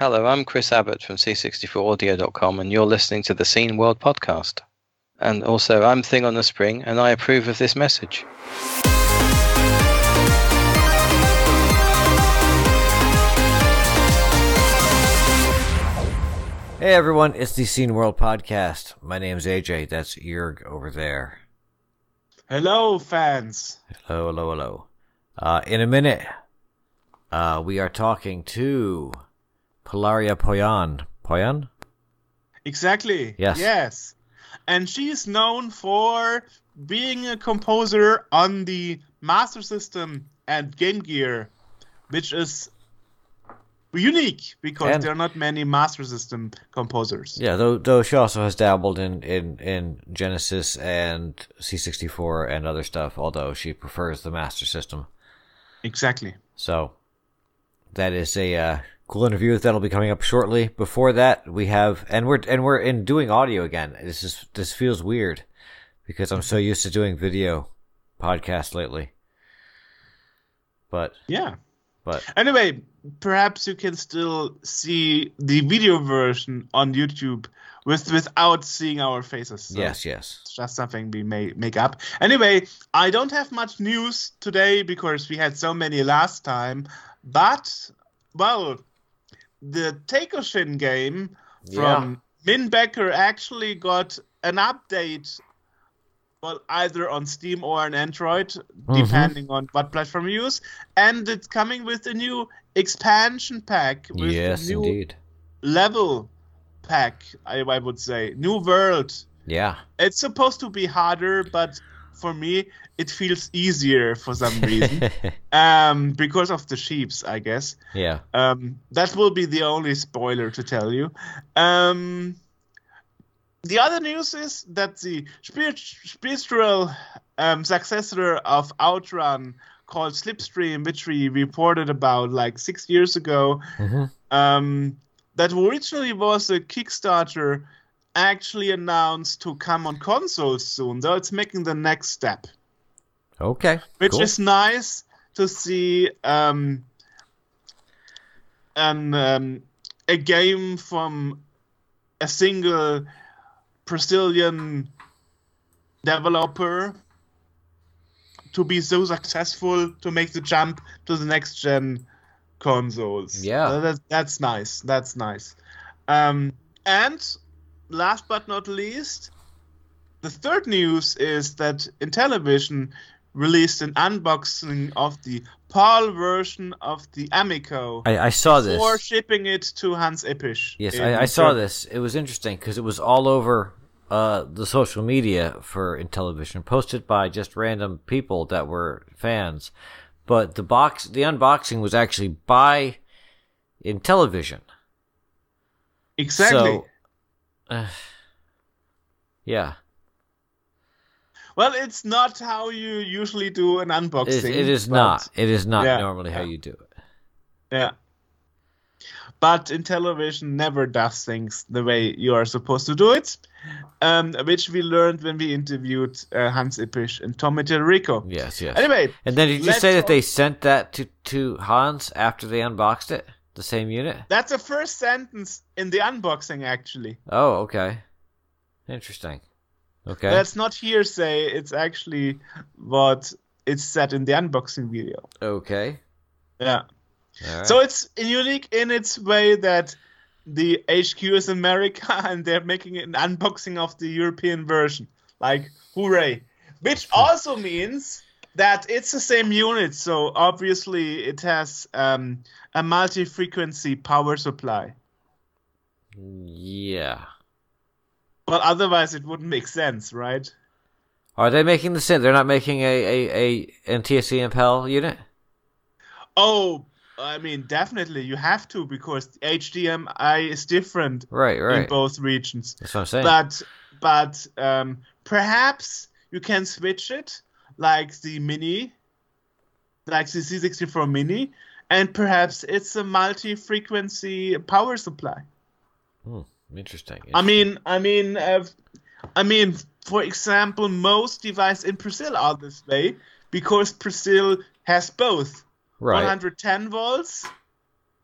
Hello, I'm Chris Abbott from C64Audio.com, and you're listening to the Scene World podcast. And also, I'm Thing on the Spring, and I approve of this message. Hey everyone, it's the Scene World podcast. My name's AJ. That's Jörg over there. Hello, fans. Hello, hello, hello. Uh, in a minute, uh, we are talking to Polaria Poyan. Poyan? Exactly. Yes. Yes. And she is known for being a composer on the Master System and Game Gear, which is unique because And- there are not many Master System composers. Yeah, though, though she also has dabbled in, in, in Genesis and C64 and other stuff, although she prefers the Master System. Exactly. So that is a uh, cool interview that'll be coming up shortly. Before that, we have and we're and we're in doing audio again. This is this feels weird because I'm so mm-hmm. used to doing video podcasts lately. But Yeah. but Anyway, perhaps you can still see the video version on YouTube with without seeing our faces. So yes, yes. It's just something we may make up. Anyway, I don't have much news today because we had so many last time. But well, the Takoshin game from Min Becker actually got an update. Well, either on Steam or on Android, mm-hmm. depending on what platform you use, and it's coming with a new expansion pack with Yes, new indeed. level pack. I, I would say new world Yeah. it's supposed to be harder, but for me, it feels easier for some reason. um, because of the sheeps, I guess. yeah. Um, that will be the only spoiler to tell you. Um, the other news is that the spiritual um, successor of Outrun, called Slipstream, which we reported about like six years ago, Mhm. um, that originally was a Kickstarter, actually announced to come on consoles soon. So it's making the next step Okay. which cool. is nice to see um, an, um, a game from a single Brazilian developer to be so successful to make the jump to the next gen consoles. Yeah. So that, that's nice. That's nice. Um, and last but not least, the third news is that Intellivision released an unboxing of the PAL version of the Amico I, I saw this. before shipping it to Hans Ippisch. Yes, I, I saw this. It was interesting because it was all over uh, the social media for Intellivision, posted by just random people that were fans. But the box, the unboxing was actually by Intellivision. Exactly. So, uh, yeah, well, it's not how you usually do an unboxing. it is but- not. It is not Yeah, normally how you do it. Yeah. But Intellivision, never does things the way you are supposed to do it, um, which we learned when we interviewed uh, Hans Ippisch and Tommy Tallarico. Yes, yes. Anyway, and then did you say that they sent that to to Hans after they unboxed it, the same unit? that's the first sentence in the unboxing, actually. Oh, okay. Interesting. Okay. That's not hearsay, it's actually what it's said in the unboxing video. okay. Yeah. Right. So it's unique in its way that the HQ is America and they're making an unboxing of the European version. Like, hooray. Which also means that it's the same unit, so obviously it has um, a multi frequency power supply. Yeah. But otherwise, it wouldn't make sense, right? Are they making the same? They're not making a a, a NTSC and PAL unit. Oh, I mean, definitely you have to because HDMI is different Right, Right. in both regions. That's what I'm saying. but but um, perhaps you can switch it like the mini like the c64 mini and perhaps it's a multi-frequency power supply Hmm, interesting. i mean i mean uh, i mean for example most devices in brazil are this way because brazil has both right. 110 volts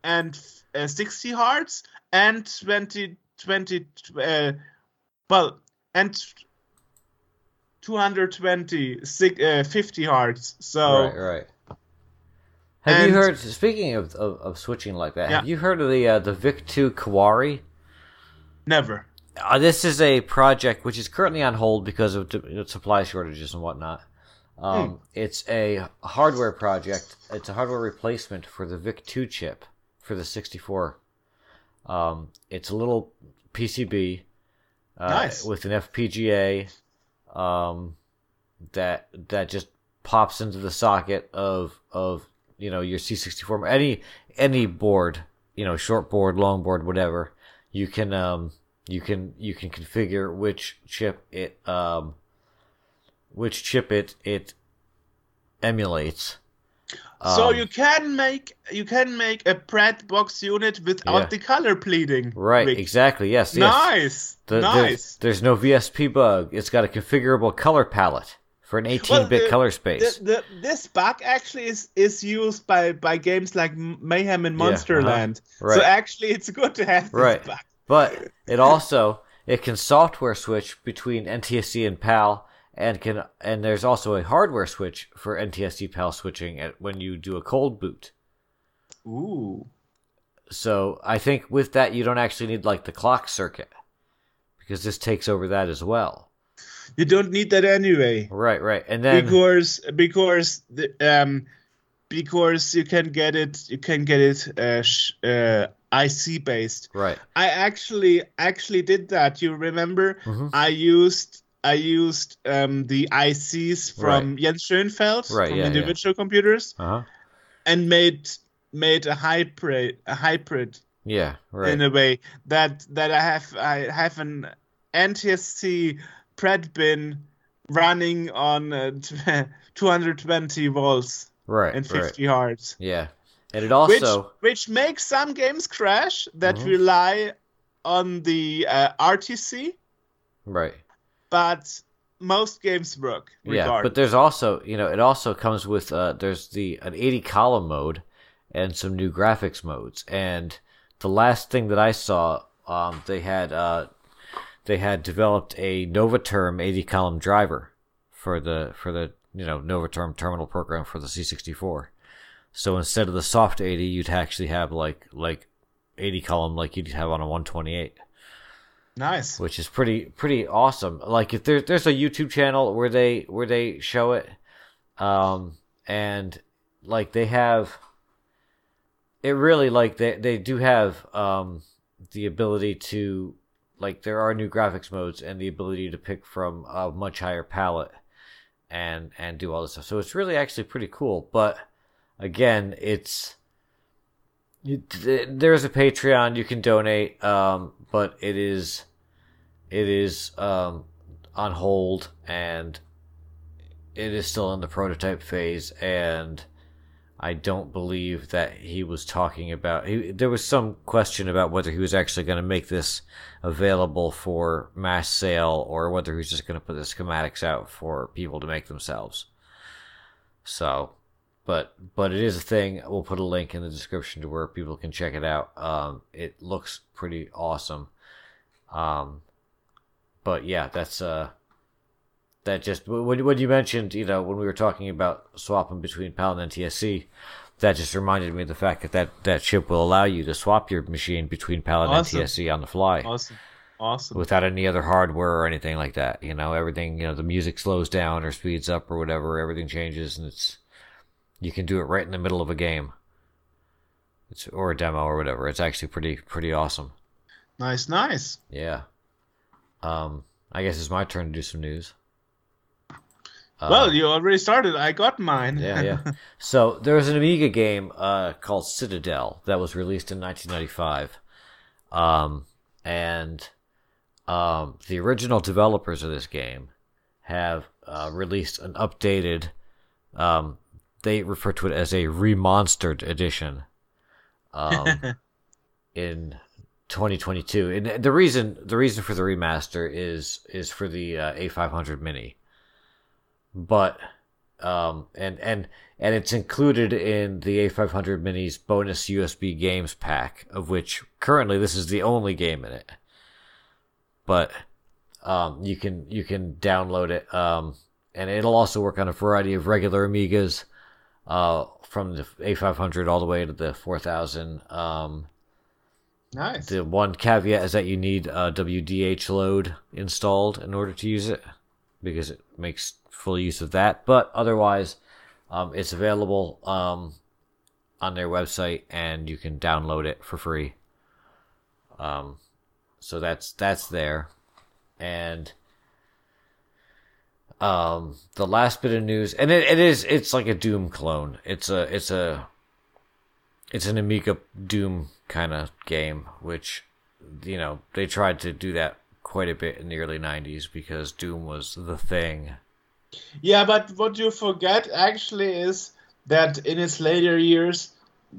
and uh, 60 hertz and 20 20 uh, well and 220 six, uh, 50 hearts so right, right. Have And- you heard? Speaking of, of, of switching like that, have you heard of the uh, the Vic Two Kawari? never Uh, this is a project which is currently on hold because of supply shortages and whatnot. Um, It's a hardware project. It's a hardware replacement for the VIC 2 chip for the 64. Um, it's a little PCB uh, Nice. with an FPGA um, that that just pops into the socket of of you know your C64 any any board you know short board long board whatever you can um you can you can configure which chip it um which chip it it emulates so Um, you can make you can make a breadbox unit without Yeah. the color bleeding right Vic. exactly yes, yes. nice The- nice there's, there's no VSP bug it's got a configurable color palette for an 18-bit Well, color space the, the, this bug actually is, is used by, by games like Mayhem and Yeah, uh-huh. Monsterland. Right. So actually, it's good to have this Right. bug. But it also it can software switch between NTSC and PAL, and can and there's also a hardware switch for NTSC PAL switching at, when you do a cold boot. Ooh. So I think with that you don't actually need like the clock circuit because this takes over that as well. You don't need that anyway. Right, right, and then because because the, um because you can get it you can get it uh, sh- uh IC based. right, I actually actually did that. You remember? Mhm. I used I used um, the ICs from Jens Schoenfeld Right, from yeah, yeah. individual computers uh huh, and made made a hybrid a hybrid yeah, right, in a way that that I have I have an NTSC breadbin running on uh, 220 volts right, and right, 50 hertz. yeah, and it Which, also which makes some games crash that Mhm. rely on the uh, RTC, right. But most games work. Yeah, but there's also you know it also comes with uh there's the an 80 column mode and some new graphics modes and the last thing that I saw um they had uh they had developed a Novaterm 80 column driver for the for the you know Novaterm terminal program for the C64. So instead of the soft 80 you'd actually have like like 80 column like you'd have on a 128 nice. which is pretty pretty awesome. Like if there, there's a YouTube channel where they where they show it, um, and like they have, it really like they they do have um the ability to like there are new graphics modes and the ability to pick from a much higher palette and and do all this stuff. So it's really actually pretty cool. But again, it's there's a Patreon you can donate, um, but it is it is um, on hold and it is still in the prototype phase and I don't believe that he was talking about he, there was some question about whether he was actually going to make this available for mass sale or whether he was just going to put the schematics out for people to make themselves. So but but it is a thing. We'll put a link in the description to where people can check it out. Um, it looks pretty awesome. Um, but yeah, that's uh, that just when when you mentioned you know when we were talking about swapping between PAL and NTSC, that just reminded me of the fact that that, that chip will allow you to swap your machine between PAL and Awesome. NTSC on the fly Awesome. Awesome. without any other hardware or anything like that. You know, everything you know the music slows down or speeds up or whatever, everything changes and it's you can do it right in the middle of a game. It's or a demo or whatever. It's actually pretty pretty awesome. Nice, nice. Yeah. Um, I guess it's my turn to do some news. Uh, well, you already started. I got mine. yeah, yeah. So there was an Amiga game uh, called Citadel that was released in 1995, um, and um, the original developers of this game have uh, released an updated. Um, they refer to it as a remonstered edition. Um, in 2022 and the reason the reason for the remaster is is for the uh, A500 mini but um, and and and it's included in the A500 Mini's bonus USB games pack, of which currently this is the only game in it. But um, you can you can download it, um, and it'll also work on a variety of regular Amigas, uh, from the A500 all the way to the 4000. Um, Nice. the one caveat is that you need a WHDLoad installed in order to use it, because it makes full use of that. But otherwise, um, it's available um, on their website, and you can download it for free. Um, so that's that's there, and um, the last bit of news, and it, it is it's like a Doom clone. It's a it's a it's an Amiga Doom kind of game, which you know they tried to do that quite a bit in the early '90s because Doom was the thing. Yeah, but what you forget actually is that in its later years,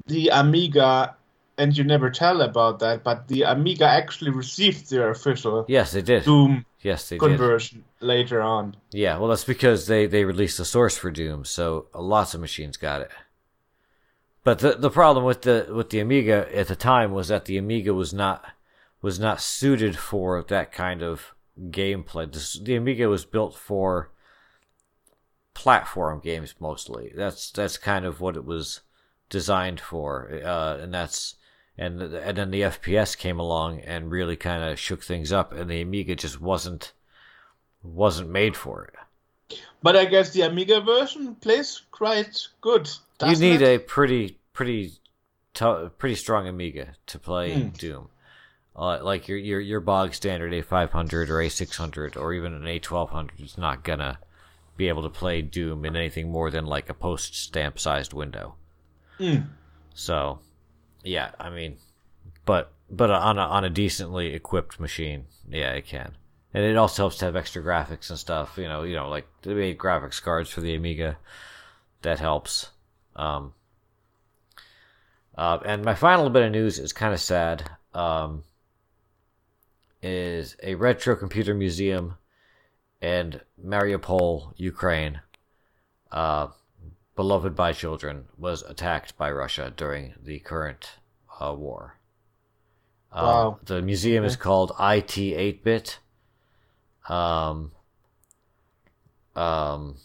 the Amiga, and you never tell about that, but the Amiga actually received their official Yes, they did. Doom Yes, they did. conversion later on. Yeah, well, that's because they they released the source for Doom, so lots of machines got it. But the the problem with the with the Amiga at the time was that the Amiga was not was not suited for that kind of gameplay. The, the Amiga was built for platform games mostly. That's that's kind of what it was designed for, uh, and that's and and then the FPS came along and really kind of shook things up, and the Amiga just wasn't wasn't made for it. But I guess the Amiga version plays quite good. you need it? a pretty pretty tou- pretty strong Amiga to play Hmm. Doom. Uh, like your your your bog standard A500 or A600 or even an A1200 is not gonna be able to play Doom in anything more than like a post stamp sized window. Hmm. So, yeah, I mean, but but on a on a decently equipped machine, yeah, it can. And it also helps to have extra graphics and stuff. You know, you know, like they made graphics cards for the Amiga. That helps. Um, uh, and my final bit of news is kind of sad. Um, is a retro computer museum in Mariupol, Ukraine, uh, beloved by children, was attacked by Russia during the current uh, war. Um, Wow. The museum is called IT 8 bit. Um, um,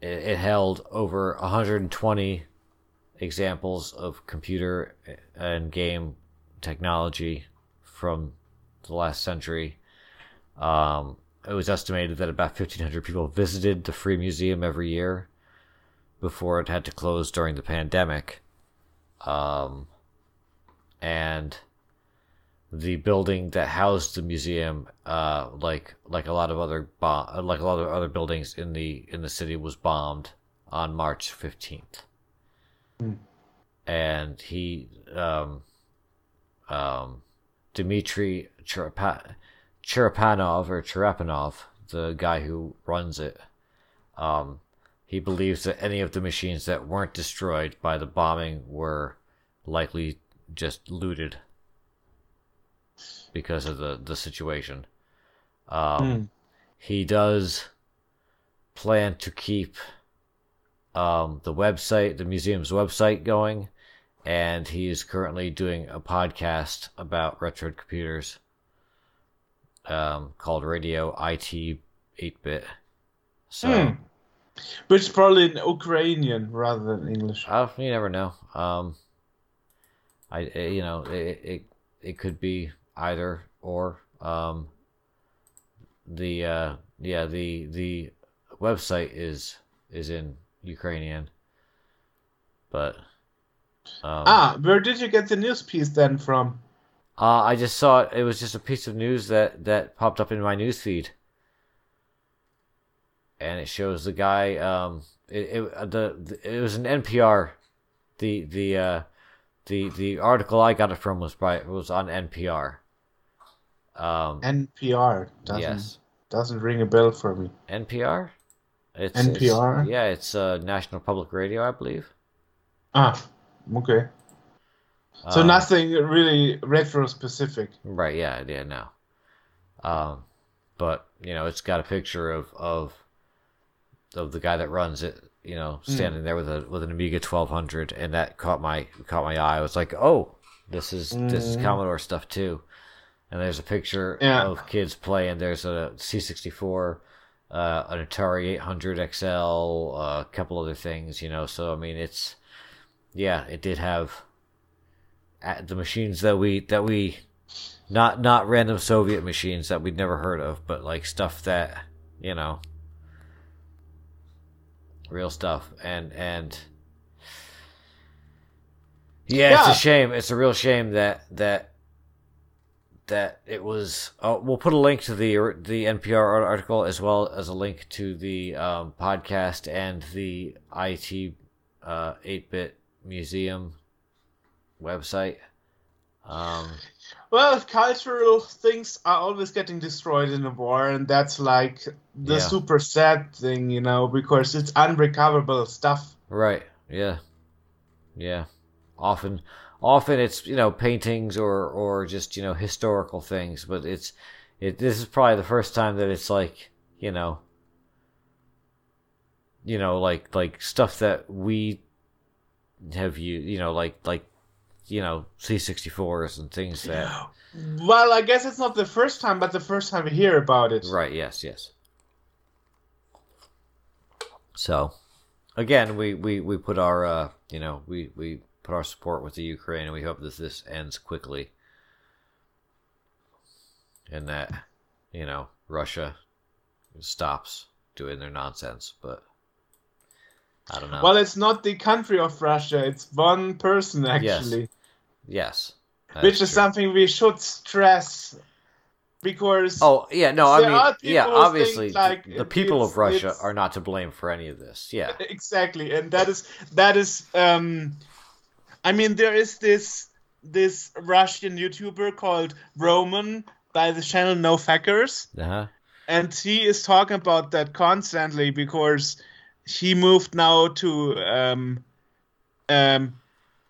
it, it held over 120 examples of computer and game technology from the last century. Um, it was estimated that about 1,500 people visited the free museum every year before it had to close during the pandemic. Um, and the building that housed the museum, uh, like like a lot of other like a lot of other buildings in the in the city, was bombed on March 15th. And he, um, um, Dmitry or Cherepanov, the guy who runs it, um, he believes that any of the machines that weren't destroyed by the bombing were likely just looted because of the, the situation. Um, Hmm. He does plan to keep um, the website, the museum's website going, and he is currently doing a podcast about retro computers um, called Radio IT 8 bit. So, Hmm. Which is probably in Ukrainian rather than English. uh, you never know. Um, I, uh, you know, it, it, it could be either or. Um, the, uh, yeah, the, the website is, is in Ukrainian, but, um, Ah, where did you get the news piece then from? Uh, I just saw it. It was just a piece of news that, that popped up in my news feed, and it shows the guy. Um, it, it uh, the, the it was an NPR. The the uh, the the article I got it from was by was on NPR. Um, NPR. Doesn't, yes, Doesn't ring a bell for me. NPR. It's, NPR? It's, yeah, it's uh, National Public Radio, I believe. Ah, okay. So Um, nothing really retro specific. Right, yeah, yeah, no. Um, but you know, it's got a picture of of of the guy that runs it. You know, Hmm. standing there with a with an Amiga 1200, and that caught my caught my eye. I was like, oh, this is this is Commodore stuff too. And there's a picture Hmm. Yeah. of kids playing. There's a C64, uh, an Atari 800 XL, uh, a couple other things. You know, so I mean, it's yeah, it did have at the machines that we that we not not random Soviet machines that we'd never heard of, but like stuff that you know, real stuff, and and yeah, it's a shame. It's a real shame that that that it was. Oh, we'll put a link to the the NPR article as well as a link to the um, podcast and the IT uh, eight bit museum website. Um, Well, cultural things are always getting destroyed in a war, and that's like the Yeah. super sad thing, you know, because it's unrecoverable stuff. Right. Yeah. Yeah. Often, often it's you know paintings or or just you know historical things, but it's it. This is probably the first time that it's like you know, you know, like like stuff that we have you you know like like you know C64s and things that Well, I guess it's not the first time, but the first time we hear about it. Right. Yes. Yes. So, again, we we we put our uh, you know we we put our support with the Ukraine, and we hope that this ends quickly, and that you know Russia stops doing their nonsense. But I don't know. Well, it's not the country of Russia; it's one person actually, yes. that which is true. something we should stress because Oh yeah, no, I mean, yeah, obviously, like, the, the people of Russia are not to blame for any of this. Yeah, exactly and that is that is um i mean there is this this russian youtuber called roman by the channel no Fackers, uh huh, and he is talking about that constantly because he moved now to um um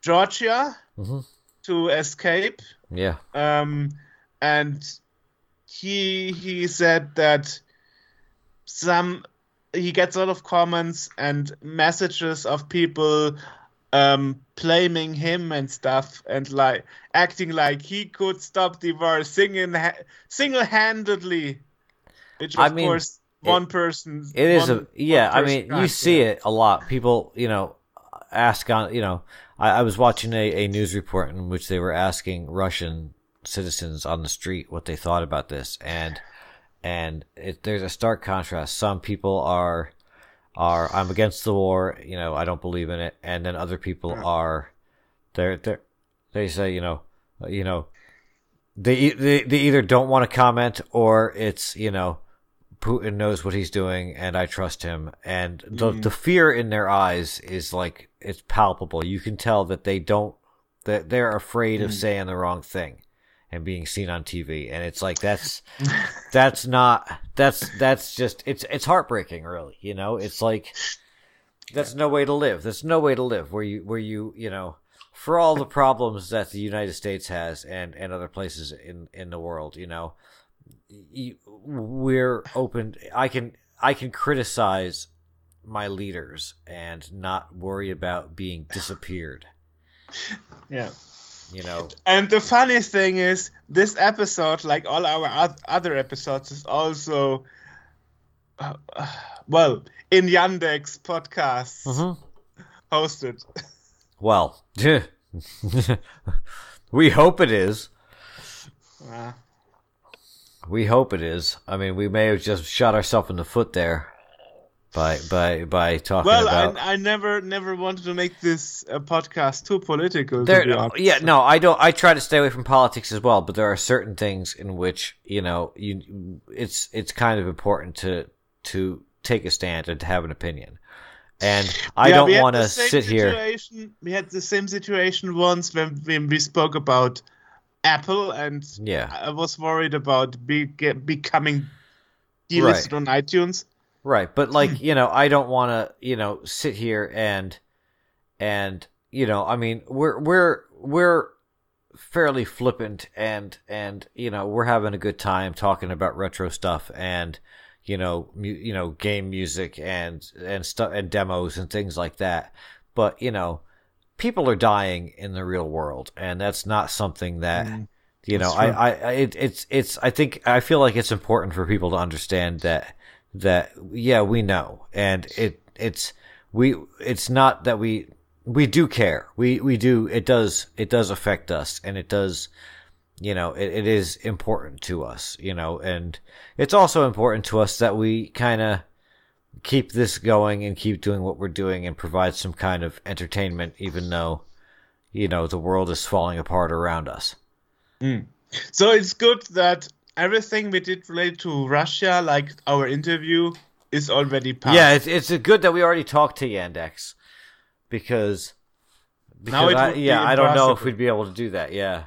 georgia Mhm. to escape. Yeah, um, and he he said that some he gets a lot of comments and messages of people um, blaming him and stuff and like acting like he could stop the war singing single handedly, which I of mean, course it- one person. It is one- a yeah. I mean, you see yeah. it a lot. People, you know, ask on. You know, I, I was watching a, a news report in which they were asking Russian citizens on the street what they thought about this, and and it, there's a stark contrast. Some people are are I'm against the war. You know, I don't believe in it, and then other people are they're they they say you know uh, you know they they they either don't want to comment or it's you know Putin knows what he's doing and I trust him. And the mm. the fear in their eyes is like it's palpable. You can tell that they don't that they're afraid of mm. saying the wrong thing and being seen on TV and it's like that's that's not that's that's just it's it's heartbreaking really you know? It's like that's no way to live. There's no way to live where you where you you know for all the problems that the United States has and and other places in in the world you know we're open i can i can criticize my leaders and not worry about being disappeared. Yeah. You know. And the funniest thing is, this episode, like all our other episodes, is also, uh, uh, well, in Yandex podcasts Mhm. hosted. well we hope it is. Uh, we hope it is. I mean we may have just shot ourselves in the foot there by by by talking well, about I, I never, never wanted to make this uh, podcast too political. there, to yeah, no, I don't. I try to stay away from politics as well, but there are certain things in which you know you it's it's kind of important to to take a stand and to have an opinion. And I Yeah, don't want to sit here. We had the same situation once when, when we spoke about Apple, and Yeah, I was worried about be, get, becoming delisted on iTunes. Right. But like you know, I don't want to you know sit here and and you know, I mean, we're we're we're fairly flippant and and you know we're having a good time talking about retro stuff and you know, mu- you know, game music and and stuff and demos and things like that. But you know, people are dying in the real world, and that's not something that Mm, you know. I. I, I, it, it's, it's. I think I feel like it's important for people to understand that that yeah, we know, and it, it's we. It's not that we we do care. We we do. It does it does affect us, and it does. You know, it, it is important to us. You know, and it's also important to us that we kind of keep this going and keep doing what we're doing and provide some kind of entertainment, even though you know the world is falling apart around us. Mm. So it's good that everything we did related to Russia, like our interview, is already passed. Yeah, it's it's good that we already talked to Yandex because because I, would be yeah, I don't know if we'd be able to do that. Yeah,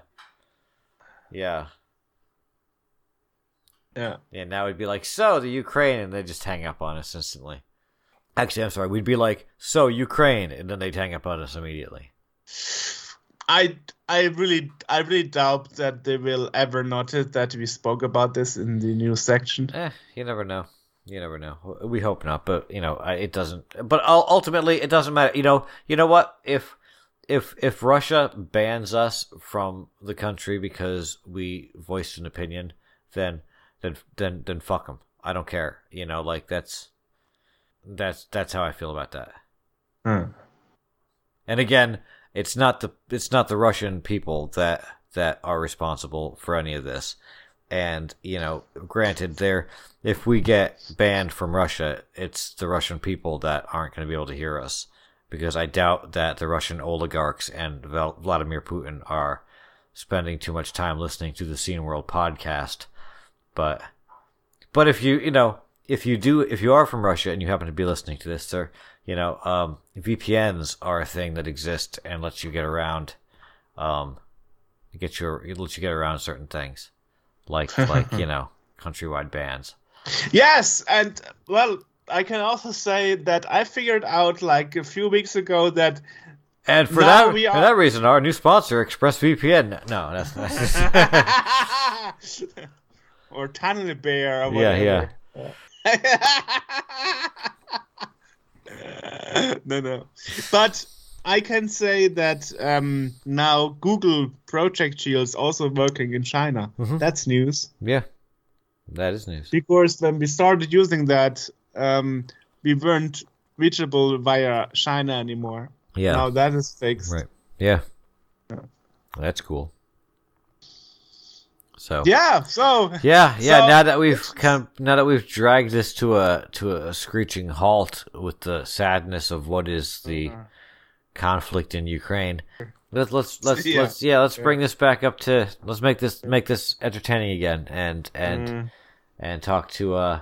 yeah, yeah. yeah. Now we'd be like, so the Ukraine, and they just hang up on us instantly. Actually, I'm sorry. We'd be like, so Ukraine, and then they'd hang up on us immediately. I I really I really doubt that they will ever notice that we spoke about this in the news section. Eh, you never know. You never know. We hope not, but you know, it doesn't. But ultimately, it doesn't matter. You know, you know what? If if if Russia bans us from the country because we voiced an opinion, then then then then fuck them. I don't care. You know, like that's that's that's how I feel about that. Hmm. And again, it's not the it's not the Russian people that that are responsible for any of this. And you know, granted, there if we get banned from Russia, it's the Russian people that aren't going to be able to hear us because I doubt that the Russian oligarchs and Vladimir Putin are spending too much time listening to the Scene World podcast. But but if you you know if you do if you are from Russia and you happen to be listening to this, sir, you know um, VPNs are a thing that exist and lets you get around, um, get your it lets you get around certain things, like like you know countrywide bans. Yes, and well, I can also say that I figured out like a few weeks ago that And for that we for that reason, our new sponsor, ExpressVPN. No, that's, that's or Tunnel Bear or Yeah, whatever. no, no. But I can say that um, now Google Project Shield is also working in China. Mhm. That's news. yeah, that is news. Because when we started using that, um, we weren't reachable via China anymore. Yeah, Now that is fixed. right. Yeah, Yeah. that's cool. So Yeah, so Yeah, yeah. So- now that we've kind of, now that we've dragged this to a to a screeching halt with the sadness of what is the Uh-huh. conflict in Ukraine, let's let's let's Yeah. let's yeah let's bring this back up to let's make this make this entertaining again and and Mm, and talk to uh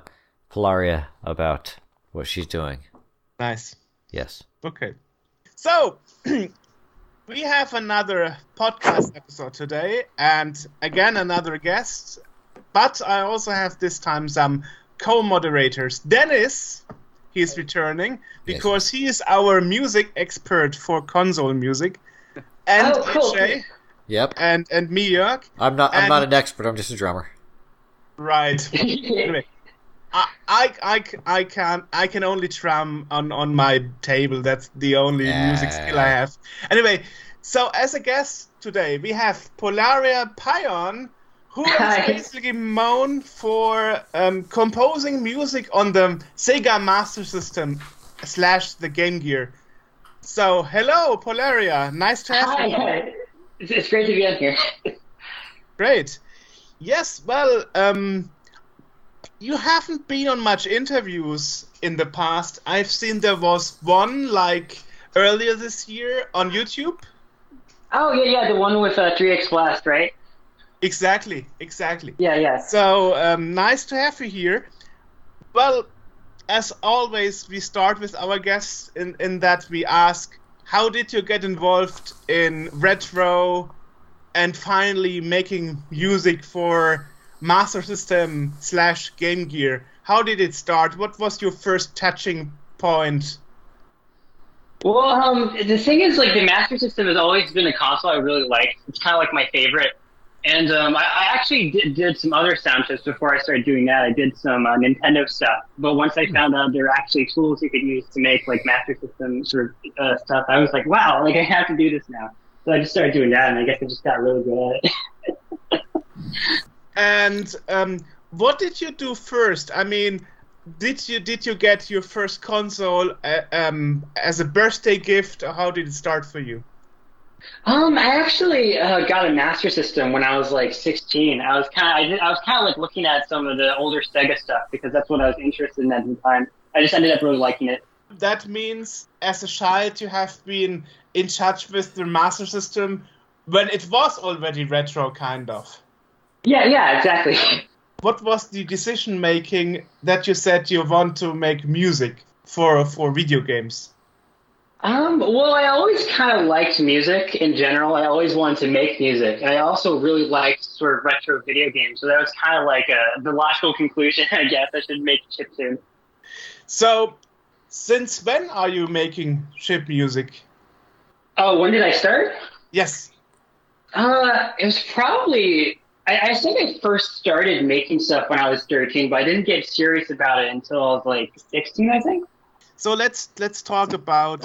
Polaria about what she's doing. nice. Yes. Okay. So, we have another podcast episode today, and again, another guest. But I also have this time some co moderators. Dennis, he's returning because he is our music expert for console music. Oh, and Oh, cool. AJ Yep. and, and me, Jörg. I'm not I'm And- not an expert. I'm just a drummer. Right. anyway, I, I, I, I can I can only drum on, on my table. That's the only music skill I have. Anyway, so as a guest today we have Polaria Pion, who is Hi. basically known for um, composing music on the Sega Master System slash the Game Gear. So hello, Polaria. Nice to have Hi, you. hi. It's, it's great to be on here. Great. Yes, well, um, you haven't been on much interviews in the past. I've seen there was one like earlier this year on YouTube. Oh yeah, yeah, the one with uh, 3x Blast, right? Exactly, exactly. Yeah, yeah. So um, nice to have you here. Well, as always, we start with our guests in, in that we ask, how did you get involved in retro and finally making music for Master System slash Game Gear? How did it start? What was your first touching point? Well, um, the thing is, like, the Master System has always been a console I really liked. It's kind of like my favorite And um, I, I actually did, did some other sound chips before I started doing that. I did some uh, Nintendo stuff, but once I found out there are actually tools you could use to make like Master System sort of uh, stuff, I was like, wow, like I have to do this now. So I just started doing that, and I guess I just got really good at it. And um, what did you do first? I mean, did you did you get your first console uh, um, as a birthday gift, or how did it start for you? Um, I actually uh, got a Master System when I was like 16. I was kind of, I, did, I was kind of like looking at some of the older Sega stuff because that's what I was interested in at the time. I just ended up really liking it. That means, as a child, you have been in touch with the Master System when it was already retro, kind of. Yeah, yeah, exactly. What was the decision making that you said you want to make music for for video games? Um, well, I always kind of liked music in general. I always wanted to make music. I also really liked sort of retro video games. So that was kind of like a, the logical conclusion, I guess. I should make chip tune. So, since when are you making chip music? Oh, when did I start? Yes. Uh, it was probably. I, I think I first started making stuff when I was 13, but I didn't get serious about it until I was like 16, I think. So let's let's talk about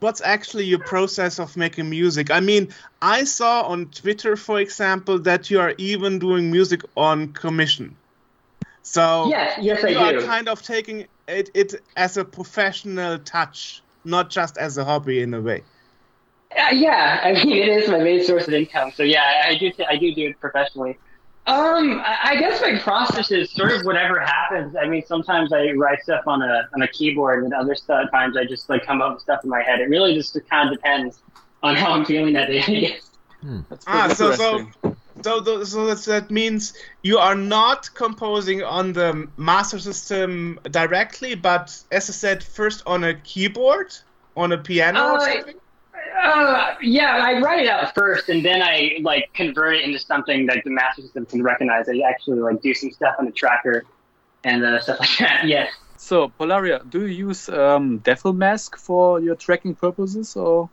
what's actually your process of making music. I mean, I saw on Twitter, for example, that you are even doing music on commission. So Yes, yes, I you are do. kind of taking it, it as a professional touch, not just as a hobby in a way. Yeah, I mean it is my main source of income. So yeah, I, I do I do do it professionally. Um, I I guess my process is sort of whatever happens. I mean, sometimes I write stuff on a on a keyboard, and other stu- times I just like come up with stuff in my head. It really just kind of depends on how I'm feeling that day. I guess. That's Ah, so so so so that's, that means you are not composing on the master system directly, but as I said, first on a keyboard, on a piano or Uh, something. Uh, yeah, I write it out first, and then I like convert it into something that the master system can recognize. I actually like do some stuff on the tracker and uh, stuff like that. Yes. So, Polaria, do you use um, DefleMask for your tracking purposes, or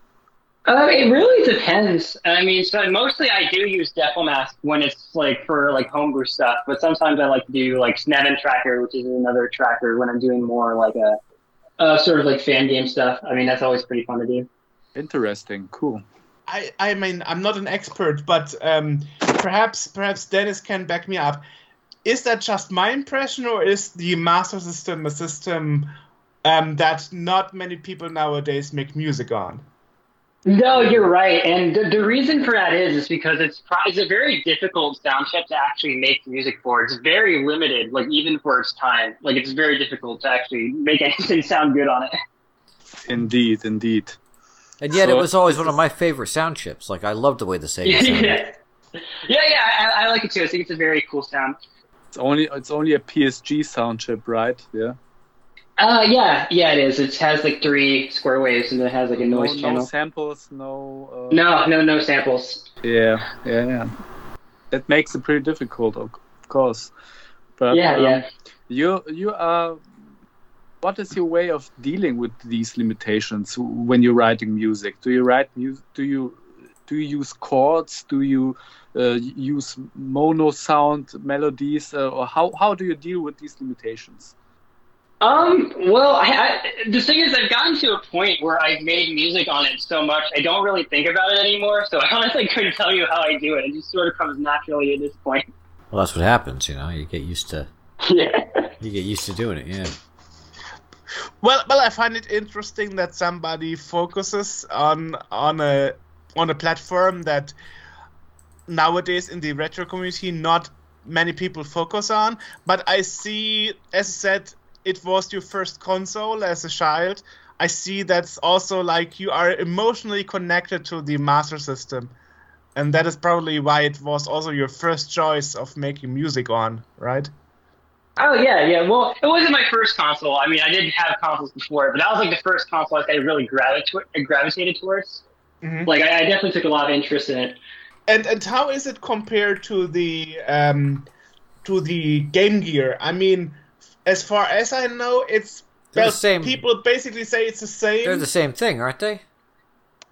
Uh, it really depends. I mean, so mostly I do use DefleMask when it's like for like homebrew stuff, but sometimes I like to do like SnevenTracker, which is another tracker when I'm doing more like a, uh, sort of like fan game stuff. I mean, that's always pretty fun to do. Interesting? Cool. I, I mean, I'm not an expert, but um, perhaps perhaps Dennis can back me up. Is that just my impression, or is the master system a system um, that not many people nowadays make music on? No, you're right, and the, the reason for that is is because it's it's a very difficult sound chip to actually make music for. It's very limited, like even for its time. Like it's very difficult to actually make anything sound good on it. Indeed, indeed. And yet, it was always one of my favorite sound chips. Like, I loved the way the Sega sounded. yeah, yeah, yeah. I, I like it too. I think it's a very cool sound. It's only it's only a PSG sound chip, right? Yeah. Uh, yeah, yeah, it is. It has like three square waves, and it has like a noise no channel. No samples, no. Uh, No, no, no samples. Yeah, yeah, yeah. That makes it pretty difficult, of of course. But yeah, um, yeah. you you are. What is your way of dealing with these limitations when you're writing music? Do you write music? Do you do you use chords? Do you uh, use mono sound melodies, uh, or how how do you deal with these limitations? Um, well, I, I, the thing is, I've gotten to a point where I've made music on it so much, I don't really think about it anymore. So I honestly couldn't tell you how I do it. It just sort of comes naturally at this point. Well, that's what happens, you know. You get used to yeah. you get used to doing it. Yeah. Well, well, I find it interesting that somebody focuses on on a on a platform that nowadays in the retro community not many people focus on. But I see, as I said, it was your first console as a child. I see that's also like you are emotionally connected to the Master System, and that is probably why it was also your first choice of making music on, right? Oh yeah, yeah. Well, it wasn't my first console. I mean, I did have consoles before, but that was like the first console I really gravitated gravitated towards. Mhm. Like, I, I definitely took a lot of interest in it. And and how is it compared to the um, to the Game Gear? I mean, as far as I know, it's They're the same- People basically say it's the same. They're the same thing, aren't they?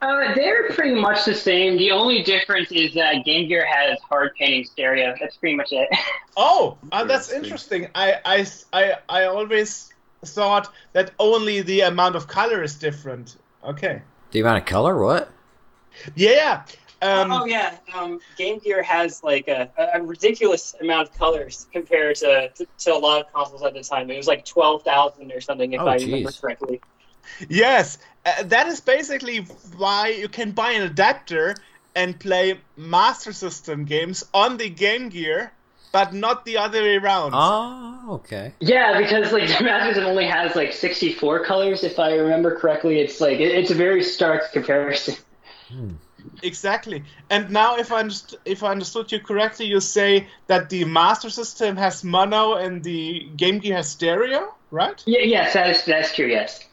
Uh, they're pretty much the same. The only difference is that Game Gear has hard panning stereo. That's pretty much it. Oh, uh, that's Interesting. interesting. I, I, I, I always thought that only the amount of color is different. Okay. The amount of color? What? Yeah. Um, oh yeah, um, Game Gear has like a, a ridiculous amount of colors compared to, to, to a lot of consoles at the time. It was like twelve thousand or something, if Oh, I remember correctly. Yes, uh, that is basically why you can buy an adapter and play Master System games on the Game Gear, but not the other way around. Oh, okay. yeah, because like the Master System only has like 64 colors, if I remember correctly. It's like it, it's a very stark comparison. Exactly. And now, if I underst- if I understood you correctly, you say that the Master System has mono and the Game Gear has stereo, right? Yeah, yes, that is that's true. Yes.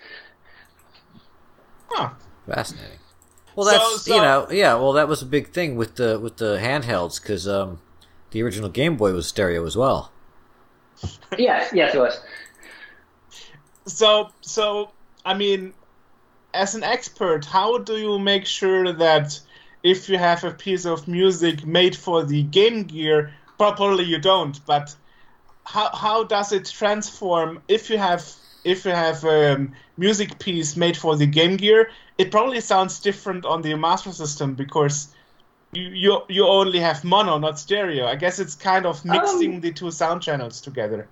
Huh. Fascinating. Well, that's so- you know, yeah. Well, that was a big thing with the with the handhelds because um, the original Game Boy was stereo as well. Yes, yes, it was. So, so I mean, as an expert, how do you make sure that if you have a piece of music made for the Game Gear, probably you don't, but how how does it transform if you have if you have a music piece made for the Game Gear? It probably sounds different on the Master System because you you, you only have mono, not stereo. I guess it's kind of mixing Um, the two sound channels together.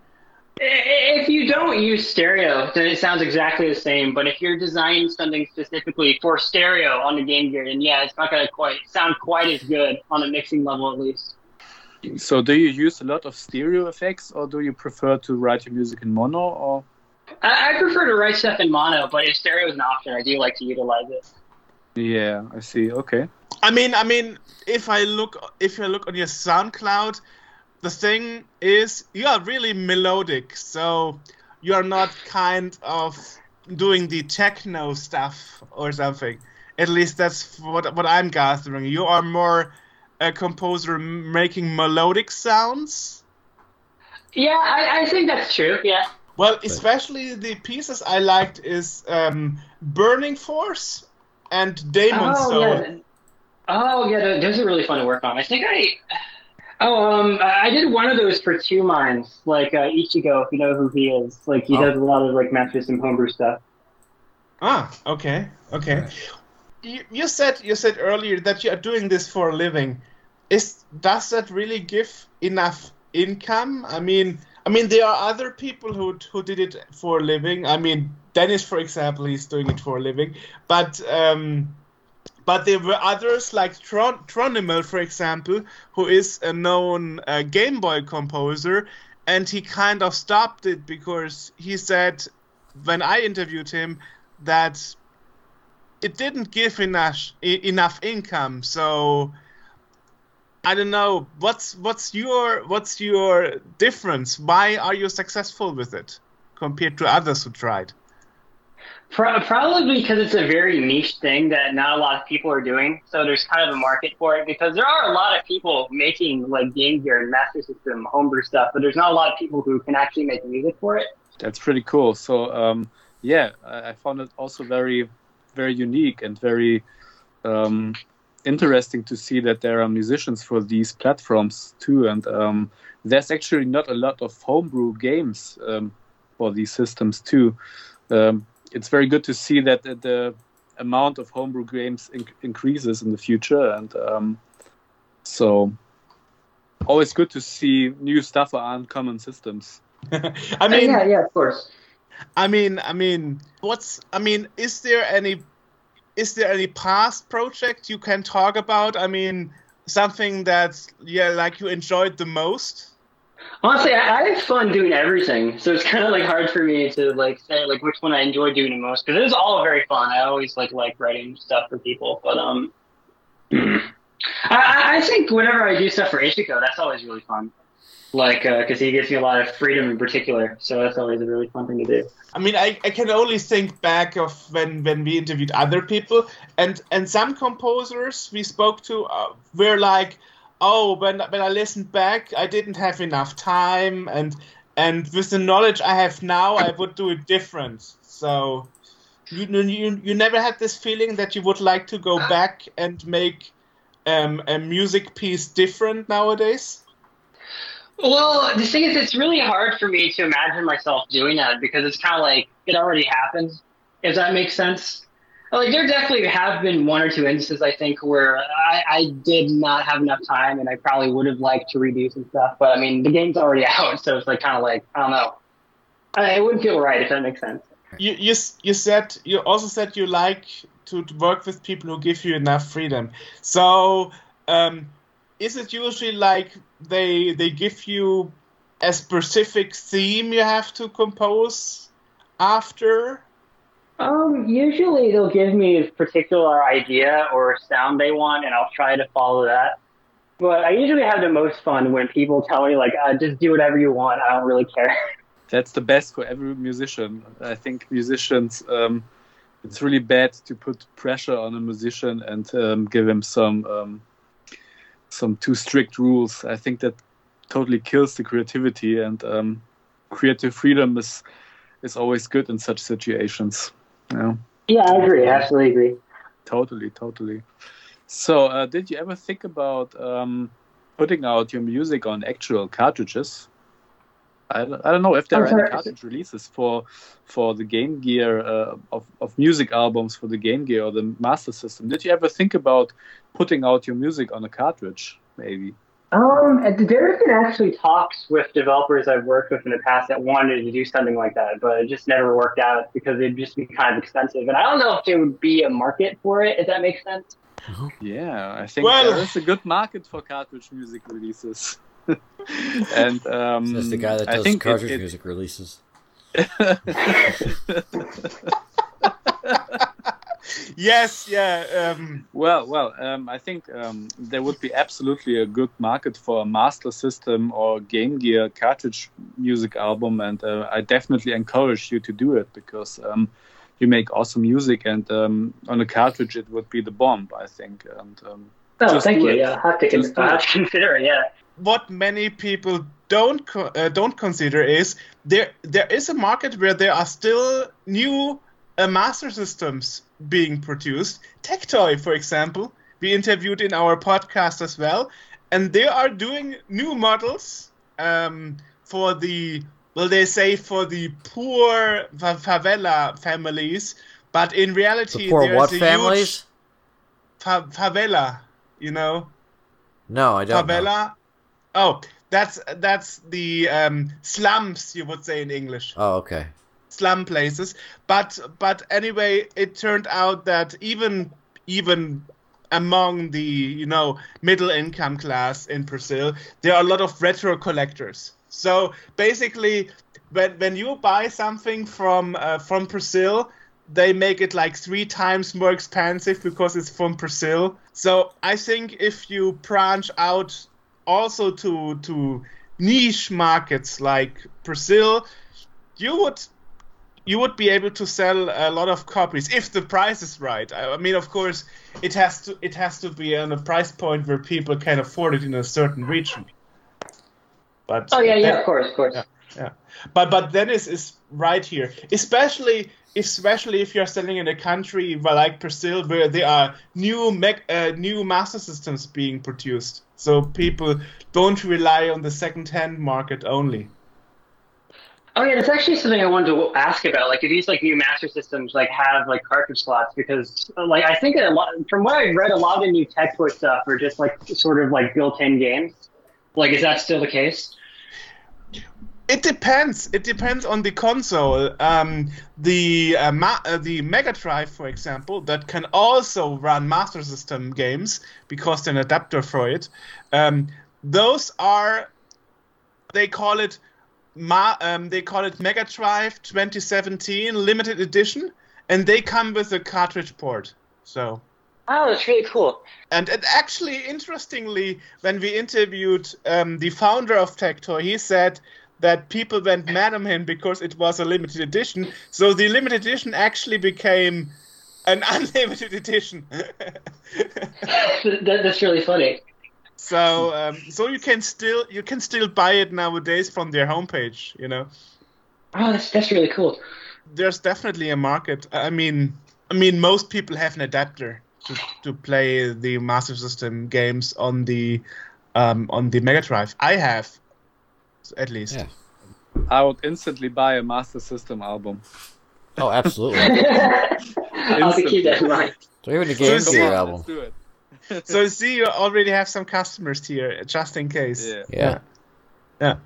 If you don't use stereo, then it sounds exactly the same. But if you're designing something specifically for stereo on the Game Gear, then yeah, it's not going to quite sound quite as good on a mixing level, at least. So, do you use a lot of stereo effects, or do you prefer to write your music in mono? Or I, I prefer to write stuff in mono, but if stereo is an option, I do like to utilize it. yeah, I see. Okay. I mean, I mean, if I look, if you look on your SoundCloud, the thing is, you are really melodic. So you are not kind of doing the techno stuff or something. At least that's what what I'm gathering. You are more a composer making melodic sounds. Yeah, I, I think that's true. Yeah. Well, especially the pieces I liked is um, Burning Force and Demon oh Soul. yeah. Oh yeah, tho- those are really fun to work on. I think I. Oh, um, I I did one of those for Two Minds, like uh, Ichigo, if you know who he is. Like he Oh. does a lot of like Master and homebrew stuff. Ah, okay, okay. You, you said you said earlier that you are doing this for a living. Is does that really give enough income? I mean, I mean there are other people who who did it for a living. I mean, Dennis, for example, he's doing it for a living. But um, but there were others like Tron- Tronimal, for example, who is a known uh, Game Boy composer, and he kind of stopped it because he said when I interviewed him that it didn't give enough enough income. So I don't know what's what's your what's your difference? Why are you successful with it compared to others who tried? Pro- probably because it's a very niche thing that not a lot of people are doing. So there's kind of a market for it because there are a lot of people making like Game Gear and Master System homebrew stuff, but there's not a lot of people who can actually make music for it. That's pretty cool. So, um, yeah, I, I found it also very, very unique and very um, interesting to see that there are musicians for these platforms too. And um, there's actually not a lot of homebrew games um, for these systems too. Um, it's very good to see that the, the amount of homebrew games in- increases in the future, and um, so always good to see new stuff on common systems. I mean, yeah, yeah, of course. I mean, I mean, what's? I mean, is there any? Is there any past project you can talk about? I mean, something that yeah, like you enjoyed the most. Honestly, I, I have fun doing everything, so it's kind of like hard for me to like say like which one I enjoy doing the most because it is all very fun. I always like like writing stuff for people, but um, I, I I think whenever I do stuff for Ishiko, that's always really fun. Like, because he gives me a lot of freedom in particular, so that's always a really fun thing to do. I mean, I, I can only think back of when, when we interviewed other people, and, and some composers we spoke to uh, were like, oh, when, when I listened back, I didn't have enough time, and and with the knowledge I have now, I would do it different. So, you, you you never had this feeling that you would like to go back and make um, a music piece different nowadays? Well, the thing is, it's really hard for me to imagine myself doing that because it's kind of like it already happened. If that makes sense. Like there definitely have been one or two instances I think where I, I did not have enough time and I probably would have liked to redo some stuff, but I mean the game's already out, so it's like kind of like I don't know. I, it wouldn't feel right if that makes sense. You you you said you also said you like to work with people who give you enough freedom. So um, is it usually like they they give you a specific theme you have to compose after? Um, usually they'll give me a particular idea or sound they want, and I'll try to follow that. But I usually have the most fun when people tell me like, uh, "Just do whatever you want. I don't really care." That's the best for every musician. I think musicians. Um, it's really bad to put pressure on a musician and um, give him some um, some too strict rules. I think that totally kills the creativity and um, creative freedom is is always good in such situations. Yeah. Yeah, I agree. Absolutely agree. Totally, totally. So, uh, did you ever think about um, putting out your music on actual cartridges? I don't, I don't know if there I'm are any cartridge releases for for the Game Gear uh, of of music albums for the Game Gear or the Master System. Did you ever think about putting out your music on a cartridge? Maybe. Um, there have been actually talks with developers I've worked with in the past that wanted to do something like that, but it just never worked out because it'd just be kind of expensive. And I don't know if there would be a market for it, if that makes sense. Yeah, I think Well- there is a good market for cartridge music releases. And um, That's the guy that I does think it- cartridge it- music releases. Yes, yeah. Um, Well, well, um, I think um, there would be absolutely a good market for a Master System or Game Gear cartridge music album, and uh, I definitely encourage you to do it because um, you make awesome music, and um, on a cartridge it would be the bomb, I think. And um, Oh, thank you. it. Yeah, I have to, con- Just I have to consider it. Yeah. What many people don't uh, don't consider is there there is a market where there are still new uh, master systems being produced. Tectoy, for example, we interviewed in our podcast as well, and they are doing new models um, for the well, they say for the poor fa- favela families, but in reality, The poor what a families? huge fa- favela, you know No, I don't. know. Oh, that's that's the um, slums you would say in English, Oh, okay. slum places. But but anyway, it turned out that even even among the you know middle income class in Brazil, there are a lot of retro collectors. So basically, when when you buy something from uh, from Brazil, they make it like three times more expensive because it's from Brazil. So I think if you branch out also to to niche markets like Brazil, you would you would be able to sell a lot of copies if the price is right. I I mean, of course, it has to it has to be on a price point where people can afford it in a certain region. But Oh yeah, yeah. that- Of course, of course. yeah. But but Dennis is is right here, especially especially if you're selling in a country like Brazil, where there are new mech, uh, new master systems being produced, so people don't rely on the second-hand market only. Oh yeah, that's actually something I wanted to ask about. Like, if these like new master systems like have like cartridge slots, because like I think a lot, from what I've read, a lot of the new tech stuff are just like sort of like built-in games. Like, is that still the case? It depends. It depends on the console. Um, the uh, ma- uh, the Mega Drive, for example, that can also run Master System games because there's an adapter for it. Um, those are they call it Ma- um, they call it Mega Drive 2017 limited edition, and they come with a cartridge port. So. Oh, that's really cool. And, and actually, interestingly, when we interviewed um, the founder of Tectoy, he said that people went mad on him because it was a limited edition. So the limited edition actually became an unlimited edition. that, that's really funny. so um, so you can still you can still buy it nowadays from their homepage. You know. Oh, that's that's really cool. there's definitely a market. I mean, I mean, most people have an adapter to, to play the Master System games on the um, on the Mega Drive. I have, at least. Yeah. I would instantly buy a Master System album. Oh, absolutely. I'll have to keep that in mind. Or even the Game So Gear see- album. Let's do it. So see, you already have some customers here, just in case. Yeah. Yeah. Yeah.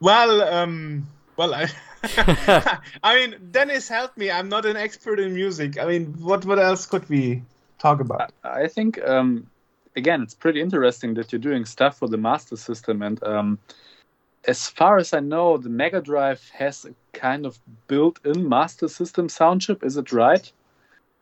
Well, um, well, I, I mean, Dennis helped me. I'm not an expert in music. I mean, what what else could we talk about? I think um, again, it's pretty interesting that you're doing stuff for the Master System, and um, as far as I know, the Mega Drive has a kind of built-in Master System sound chip. Is it right?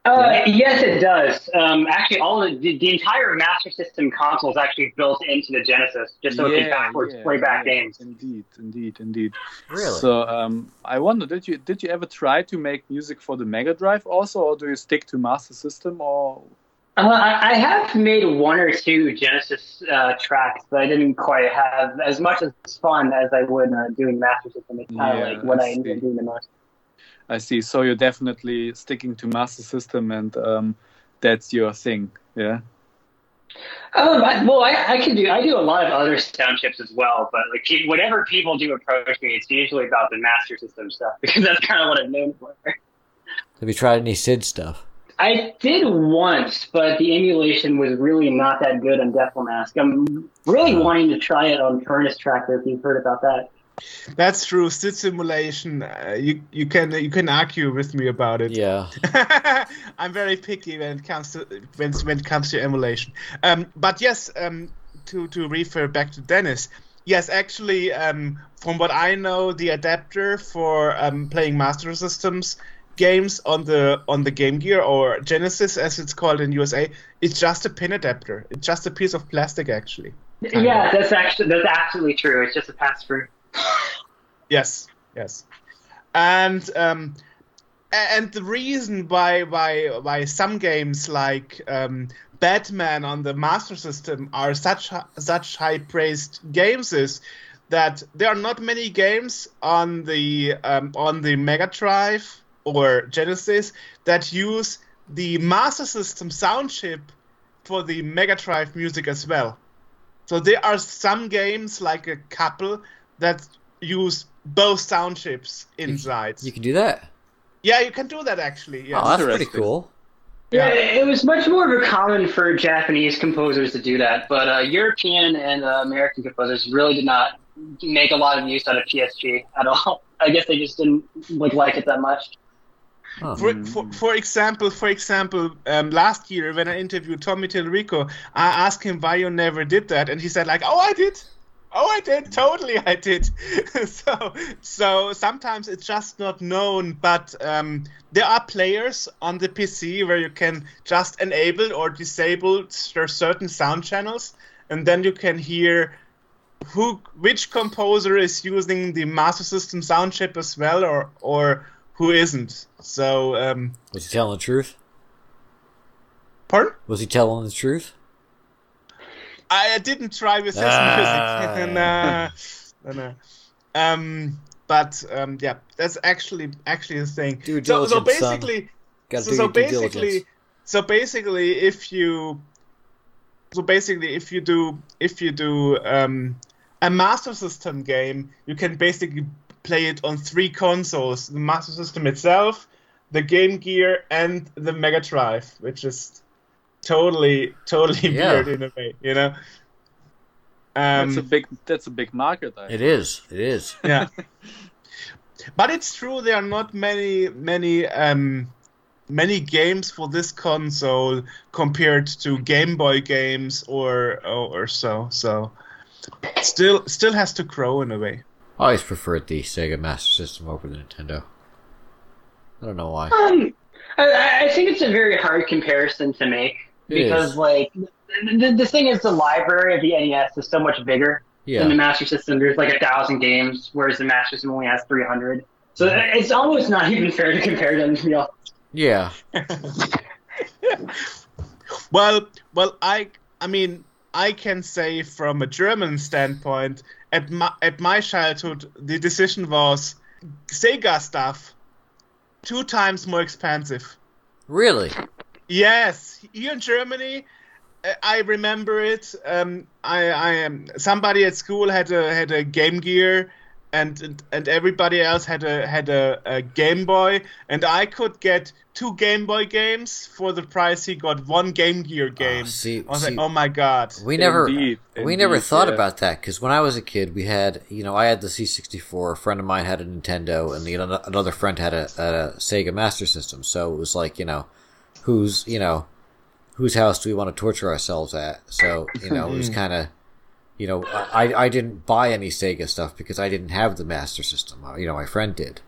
Uh, yes, it does. Um, actually, all the, the the entire Master System console is actually built into the Genesis, just so it can backwards yeah, play back yeah. games. Indeed, indeed, indeed. Really? So um, I wonder, did you did you ever try to make music for the Mega Drive also, or do you stick to Master System? Or Uh, I, I have made one or two Genesis uh, tracks, but I didn't quite have as much as fun as I would uh, doing Master System. It's kind of Yeah, like what I I enjoy see. doing the most. I see. So you're definitely sticking to Master System, and um, that's your thing. Yeah. Um, I, well, I, I can do. I do a lot of other sound chips as well, but like whenever people do approach me, it's usually about the Master System stuff because that's kind of what I'm known for. Have you tried any SID stuff? I did once, but the emulation was really not that good on Mask. I'm really wanting to try it on Furnace Tracker if you've heard about that. That's true. SID simulation. Uh, you you can you can argue with me about it. Yeah. I'm very picky when it comes to when when it comes to emulation. Um, but yes, um, to to refer back to Dennis. Yes, actually, um, from what I know, the adapter for um, playing Master Systems games on the on the Game Gear or Genesis, as it's called in USA, it's just a pin adapter. It's just a piece of plastic, actually. Kind yeah, that's actually that's absolutely true. It's just a pass through. Yes, yes, and um, and the reason why why why some games like um, Batman on the Master System are such such high praised games is that there are not many games on the um, on the Mega Drive or Genesis that use the Master System sound chip for the Mega Drive music as well. So there are some games, like a couple, that use both sound chips inside. You can do that. yeah, you can do that actually. Yes. Oh, that's pretty Interesting. cool. Yeah, it was much more of a common for Japanese composers to do that, but uh, European and uh, American composers really did not make a lot of use out of PSG at all. I guess they just didn't like like it that much. For, for, for example, for example, um, last year when I interviewed Tommy Tallarico, I asked him why you never did that, and he said like, "Oh, I did. Oh, I did. Totally, I did." so, so sometimes it's just not known, but um, there are players on the PC where you can just enable or disable cer- certain sound channels, and then you can hear who which composer is using the Master System sound chip as well, or or who isn't. So, um, Was he telling the truth? pardon? Was he telling the truth? I didn't try with his Ah. music. nah, nah, nah. Um, but um, yeah, that's actually actually the thing. So, so basically, so, so basically, so basically, if you, so basically, if you do, if you do um, a Master System game, you can basically play it on three consoles: the Master System itself, the Game Gear, and the Mega Drive, which is totally, totally Yeah. weird in a way, you know. Um, that's a big that's a big market. I It is. It is. yeah but it's true there are not many many um many games for this console compared to game boy games or or, or so so still still has to grow in a way I always preferred the Sega Master System over the Nintendo. I don't know why. Um, I, I think it's a very hard comparison to make It because, is. like, the, the thing is, the library of the NES is so much bigger than the Master System. There's like a thousand games, whereas the Master System only has 300. So it's almost not even fair to compare them. To be honest. Yeah. well well i i mean i can say from a german standpoint at my at my childhood the decision was sega stuff two times more expensive. Really? Yes, here in Germany, uh, I remember it. Um, I, I am somebody at school had a had a Game Gear, and and, and everybody else had a had a, a Game Boy, and I could get two Game Boy games for the price he got one Game Gear ah, game. see- I was see- like, oh my god. We never Indeed, we never thought yeah. about that because when I was a kid, we had you know I had the C64, a friend of mine had a Nintendo, and the, another friend had a, a Sega Master System. So it was like you know, whose you know, whose house do we want to torture ourselves at? So you know, it was mm-hmm. kind of. You know, I I didn't buy any Sega stuff because I didn't have the Master System. Uh, You know, my friend did.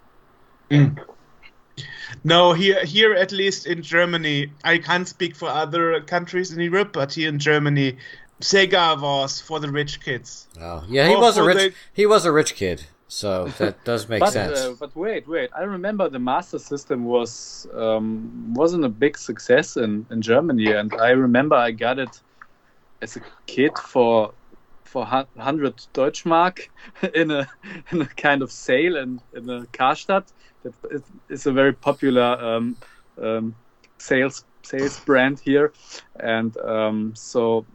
No, here here at least in Germany, I can't speak for other countries in Europe, but here in Germany, Sega was for the rich kids. Oh, yeah, he Well, was a rich the- he was a rich kid, so that does make but, sense. Uh, but wait, wait. I remember the Master System was um, wasn't a big success in, in Germany, and I remember I got it as a kid for for hundred Deutschmark in a in a kind of sale in in a Karstadt. That is- is a very popular um, um, sales sales brand here, and um, so.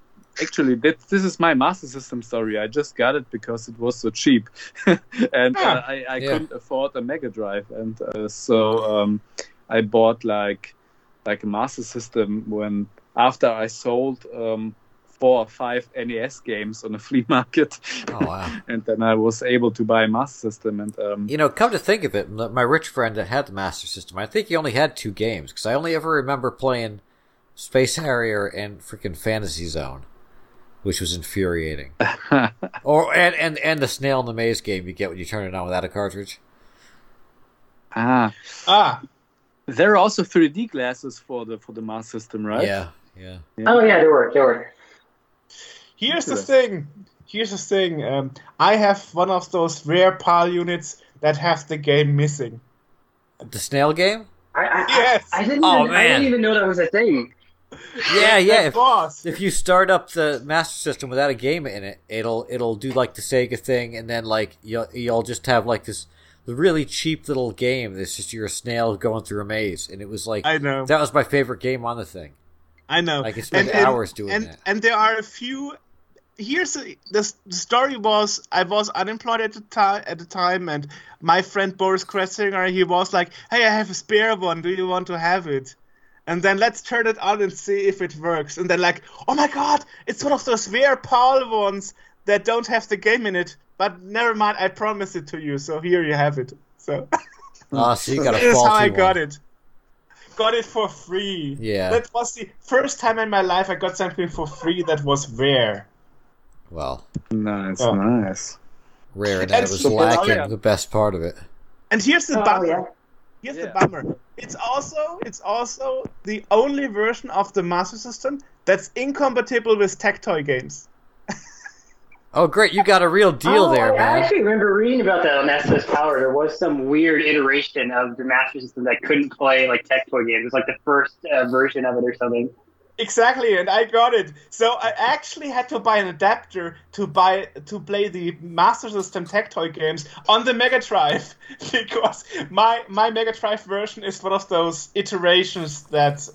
Actually, this, this is my Master System story. I just got it because it was so cheap, and Ah. uh, I, I Yeah. couldn't afford a Mega Drive, and uh, so um, I bought like like a Master System when after I sold um, four or five NES games on a flea market, oh wow. and then I was able to buy a Master System. And um, You know, come to think of it, my rich friend that had the Master System, I think he only had two games because I only ever remember playing Space Harrier and freaking Fantasy Zone, which was infuriating. or and, and and the Snail in the Maze game you get when you turn it on without a cartridge. ah, Ah, there are also 3D glasses for the for the Master System, right? Yeah, yeah. Oh yeah, there were there were. Here's the thing. Here's the thing. Um, I have one of those rare PAL units that have the game missing. The Snail game. I, I, Yes. I, I didn't. Oh, even, I didn't even know that was a thing. Yeah, yeah. If, was. if you start up the Master System without a game in it, it'll it'll do like the Sega thing, and then like you'll you'll just have like this really cheap little game. That's just your snail going through a maze, and it was like I know. that was my favorite game on the thing. I know. I could spend hours doing and, that. And there are a few. Here's the, the the story was I was unemployed at the time at the time, and my friend Boris Kressinger he was like, "Hey, I have a spare one. Do you want to have it?" And then let's turn it on and see if it works. And then like, oh my god, it's one of those rare PAL ones that don't have the game in it. But never mind, I promise it to you. So here you have it. So Oh, so you got a this is how I got it. Got it for free. Yeah. That was the first time in my life I got something for free that was rare. Well, Nice, Oh. nice. rare, and that And was so- oh, lacking yeah. the best part of it. And here's the Oh, bummer. yeah. Here's Yeah. the bummer. It's also it's also the only version of the Master System that's incompatible with Tectoy games. Oh, great! You got a real deal oh, there, I, I actually remember reading about that on SMS Power. There was some weird iteration of the Master System that couldn't play like Tectoy games. It was like the first uh, version of it or something. Exactly, and I got it. So I actually had to buy an adapter to buy to play the Master System Tectoy games on the Mega Drive because my my Mega Drive version is one of those iterations that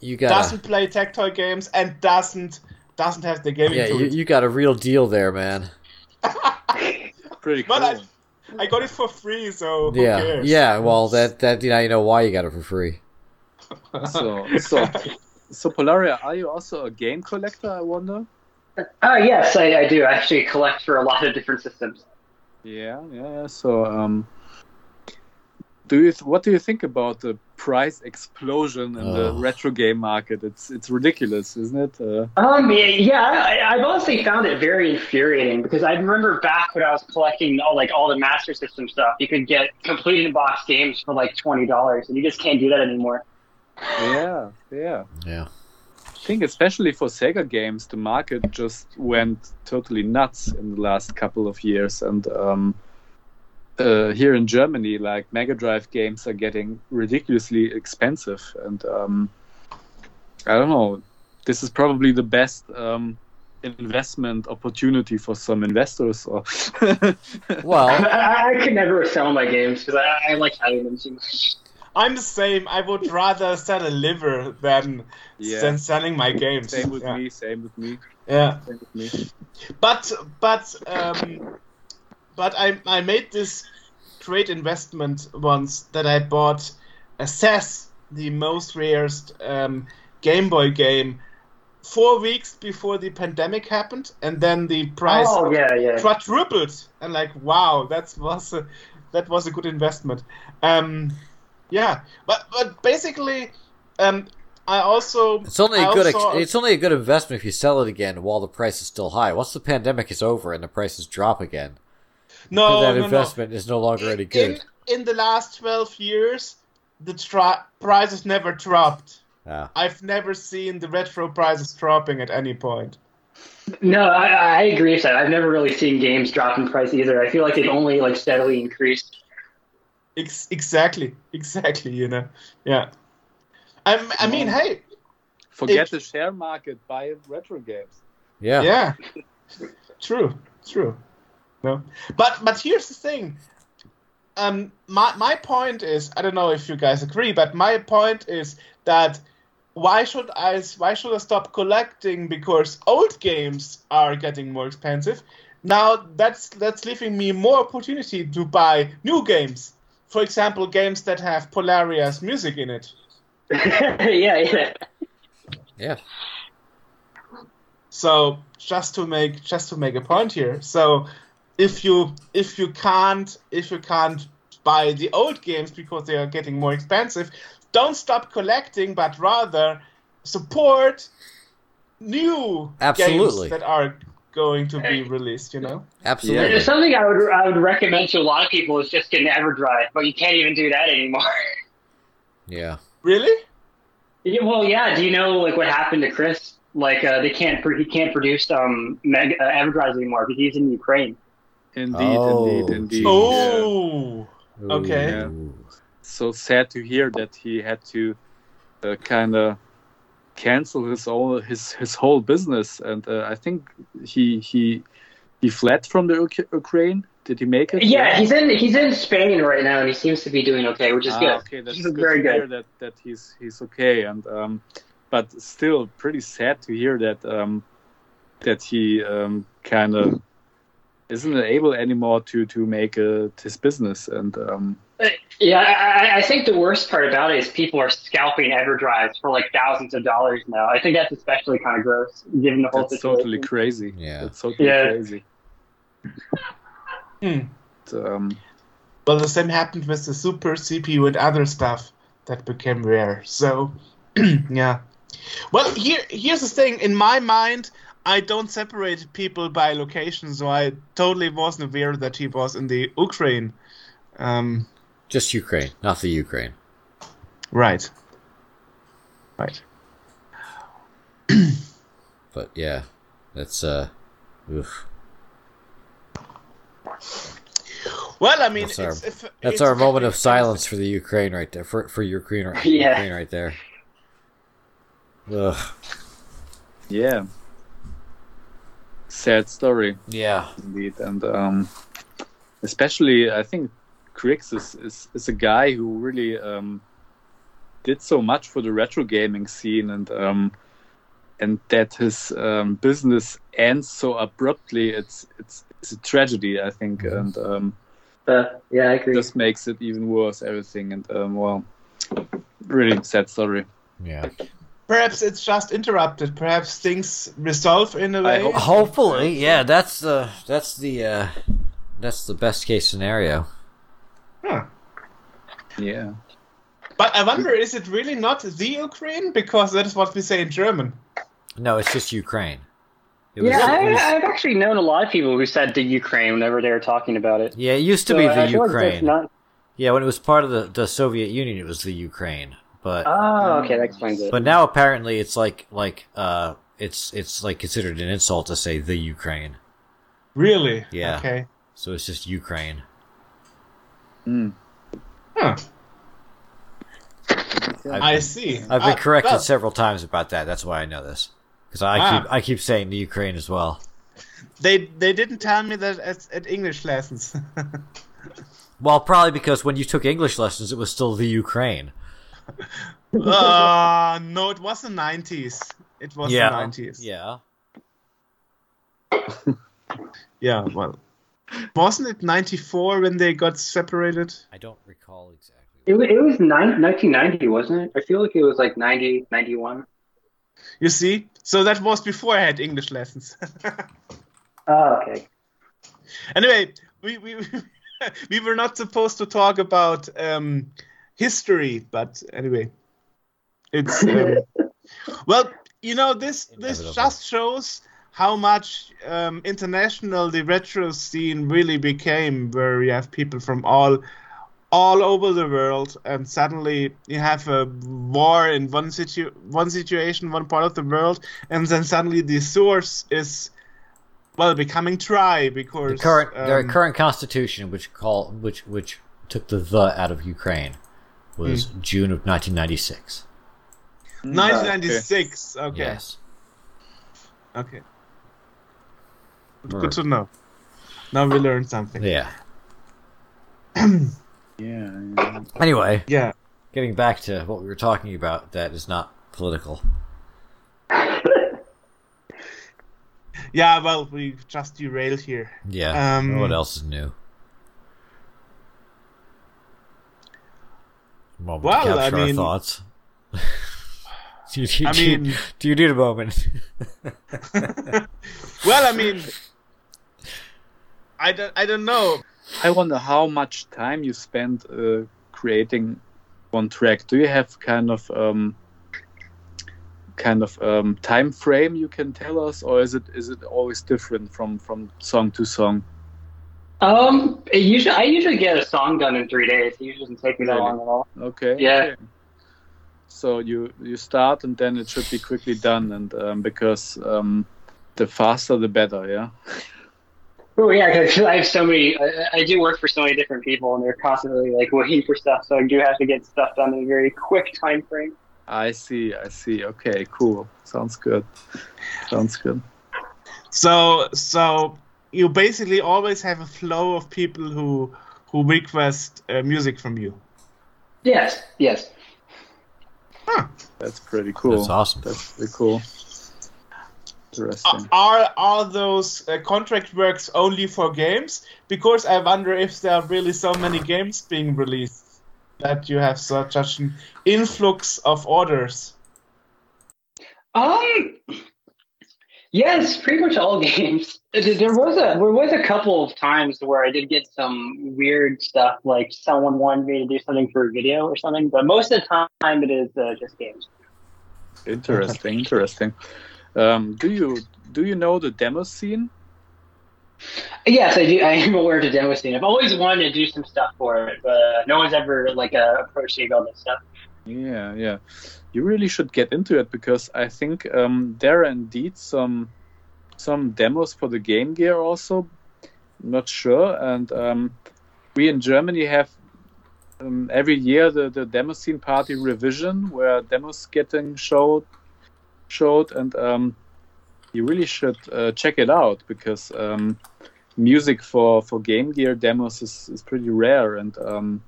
You got doesn't play Tectoy games and doesn't doesn't have the gaming yeah, to you, you got a real deal there, man. Pretty cool. But I, I got it for free, so who Yeah, cares? yeah. Well, that that you know you know why you got it for free. so, so, so Polaria, are you also a game collector? I wonder. Oh yes, I, I do. I actually collect for a lot of different systems. Yeah, yeah. So, um, do you th- what do you think about the price explosion in the Oh. retro game market? It's it's ridiculous, isn't it? Uh, Um, yeah, yeah, I, I've honestly found it very infuriating because I remember back when I was collecting all like all the Master System stuff, you could get complete in box games for like twenty dollars, and you just can't do that anymore. yeah, yeah. Yeah. I think especially for Sega games, the market just went totally nuts in the last couple of years, and um, uh, here in Germany, like Mega Drive games are getting ridiculously expensive, and um, I don't know. This is probably the best um, investment opportunity for some investors. Or Well, I, I could never sell my games because I, I like having them too much. I'm the same. I would rather sell a liver than Yeah. than selling my games. Same with yeah. me. Same with me. Yeah. Same with me. But but um, but I I made this great investment once that I bought Assess, the most rarest um, Game Boy game, four weeks before the pandemic happened, and then the price Oh yeah, yeah. quadrupled. And like, wow, that was a, that was a good investment. Um, yeah, but but basically, um, I also It's only I a good. Ex- also- it's only a good investment if you sell it again while the price is still high. Once the pandemic is over and the prices drop again, no that no, no. investment is no longer any good. In, in the last 12 years, the tra- prices never dropped. Yeah. I've never seen the retro prices dropping at any point. No, I, I agree with that. I've never really seen games drop in price either. I feel like they've only like steadily increased. Ex- exactly, exactly, you know. Yeah. I'm, I mean, hey, Forget It- the share market. Buy retro games. Yeah. yeah. True, true. No. But but here's the thing. Um my my point is, I don't know if you guys agree, but my point is that why should I why should I stop collecting because old games are getting more expensive? Now that's that's leaving me more opportunity to buy new games. For example, games that have Polaria's music in it. yeah, yeah. Yeah. So just to make just to make a point here. So if you if you can't if you can't buy the old games because they are getting more expensive, don't stop collecting, but rather support new Absolutely. games that are going to be released. You know. Absolutely. There's something I would I would recommend to a lot of people is just getting EverDrive, but you can't even do that anymore. Yeah. Really? Yeah, well, yeah. Do you know like what happened to Chris? Like uh, they can't pr- he can't produce um Meg- uh, EverDrives anymore because he's in Ukraine. Indeed, Oh, indeed, indeed. Yeah. Oh. Okay. Yeah. So sad to hear that he had to uh, kind of cancel his whole his his whole business, and uh, I think he he he fled from the Uk- Ukraine. Did he make it? Yeah, he's in he's in Spain right now, and he seems to be doing okay, which is Ah, good. Okay, that's good very to hear good. that that he's he's okay, and um, but still pretty sad to hear that um, that he um, kind of isn't able anymore to to make uh, his business, and um, Yeah, I, I- I think the worst part about it is people are scalping EverDrives for like thousands of dollars now. I think that's especially kind of gross, given the whole that's situation. totally crazy. Yeah. That's totally Yeah. crazy. Hmm. Um, Well, the same happened with the Super CPU and other stuff that became rare. So, yeah. Well, here here's the thing. In my mind, I don't separate people by location, so I totally wasn't aware that he was in the Ukraine. Um, Just Ukraine, not the Ukraine. right. Right. But yeah, that's uh, oof. Well, I mean, That's our- it's, if, that's it's our moment of silence for the Ukraine right there. For for Ukraine, right, Yeah. Ukraine right there. Ugh. yeah. Sad story. Yeah. indeed and um, especially i think Krikzz is, is, is a guy who really um, did so much for the retro gaming scene and um, and that his um, business ends so abruptly it's it's it's a tragedy i think Mhm. and um, Uh, yeah, I agree. just makes it even worse everything and um, well really sad story Yeah. Perhaps it's just interrupted. Perhaps things resolve in a way. hope- Hopefully, yeah. That's the that's the uh, that's the best case scenario. Huh. yeah But I wonder, is it really not the Ukraine? Because that is what we say in German. No, it's just Ukraine. It was- yeah, it was- I, I've actually known a lot of people who said the Ukraine whenever they were talking about it. yeah, it used to So be I the feel like Ukraine. not- Yeah, when it was part of the, the Soviet Union, it was the Ukraine. But Oh, okay, that explains it. but now apparently it's like like uh it's it's like considered an insult to say the Ukraine. Really? Yeah. Okay. So it's just Ukraine. Mm. Huh. I've, I see. I've been Ah, corrected well, several times about that. That's why I know this because I Ah. keep I keep saying the Ukraine as well. They they didn't tell me that at, at English lessons. Well, probably because when you took English lessons, it was still the Ukraine. Uh, no, it was the 90s. It was yeah. the 90s. Yeah. Yeah, well. Wasn't it 94 when they got separated? I don't recall exactly. It, wa- it was nine, 1990, wasn't it? I feel like it was like 90, 91. You see? So that was before I had English lessons. Oh, okay. anyway, we, we, we were not supposed to talk about um, history, but anyway. It's. Um, well, you know, this, this just shows how much um, international the retro scene really became, where you have people from all all over the world, and suddenly you have a war in one situ one situation, one part of the world, and then suddenly the source is well becoming dry The because current their um, current constitution, which call which which took the the out of Ukraine, was Hmm. June of 1996. 1996. Okay, Yes. okay, good to know. Now we learned something. Yeah. Yeah. yeah. Anyway, Yeah. getting back to what we were talking about, that is not political. Yeah, well, we just derailed here. Yeah. Um, what else is new? Moment Well, to I capture our mean- thoughts. do, you, I do you- mean- do you need a moment? well, I mean, I don't, I don't know. I wonder how much time you spend uh, creating one track. Do you have kind of um, kind of um, time frame you can tell us, or is it is it always different from from song to song? Um, it usually I usually get a song done in three days. It usually doesn't take me that Really? long at all. Okay. Yeah. okay. So you you start and then it should be quickly done, and um, because um, the faster the better. Yeah. Oh yeah, because I have so many. I, I do work for so many different people, and they're constantly like waiting for stuff. So I do have to get stuff done in a very quick time frame. I see. I see. Okay. Cool. Sounds good. Sounds good. So, so you basically always have a flow of people who who request uh, music from you. Yes, yes. That's pretty cool. That's awesome. That's pretty cool. Interesting. Are are those uh, contract works only for games? Because I wonder if there are really so many games being released that you have such, such an influx of orders. Um, yes, pretty much all games. There was a there was a couple of times where I did get some weird stuff, like someone wanted me to do something for a video or something. But most of the time, it is uh, just games. Interesting, interesting. Um, do you do you know the demo scene? Yes, I do. I am aware of the demo scene. I've always wanted to do some stuff for it, but no one's ever like uh, approached me about this stuff. Yeah, yeah. You really should get into it because I think um, there are indeed some some demos for the Game Gear also. not sure, and um, we in Germany have um, every year the the demo scene party revision where demos getting showed showed and um, you really should uh, check it out because um, music for, for Game Gear demos is, is pretty rare, and um,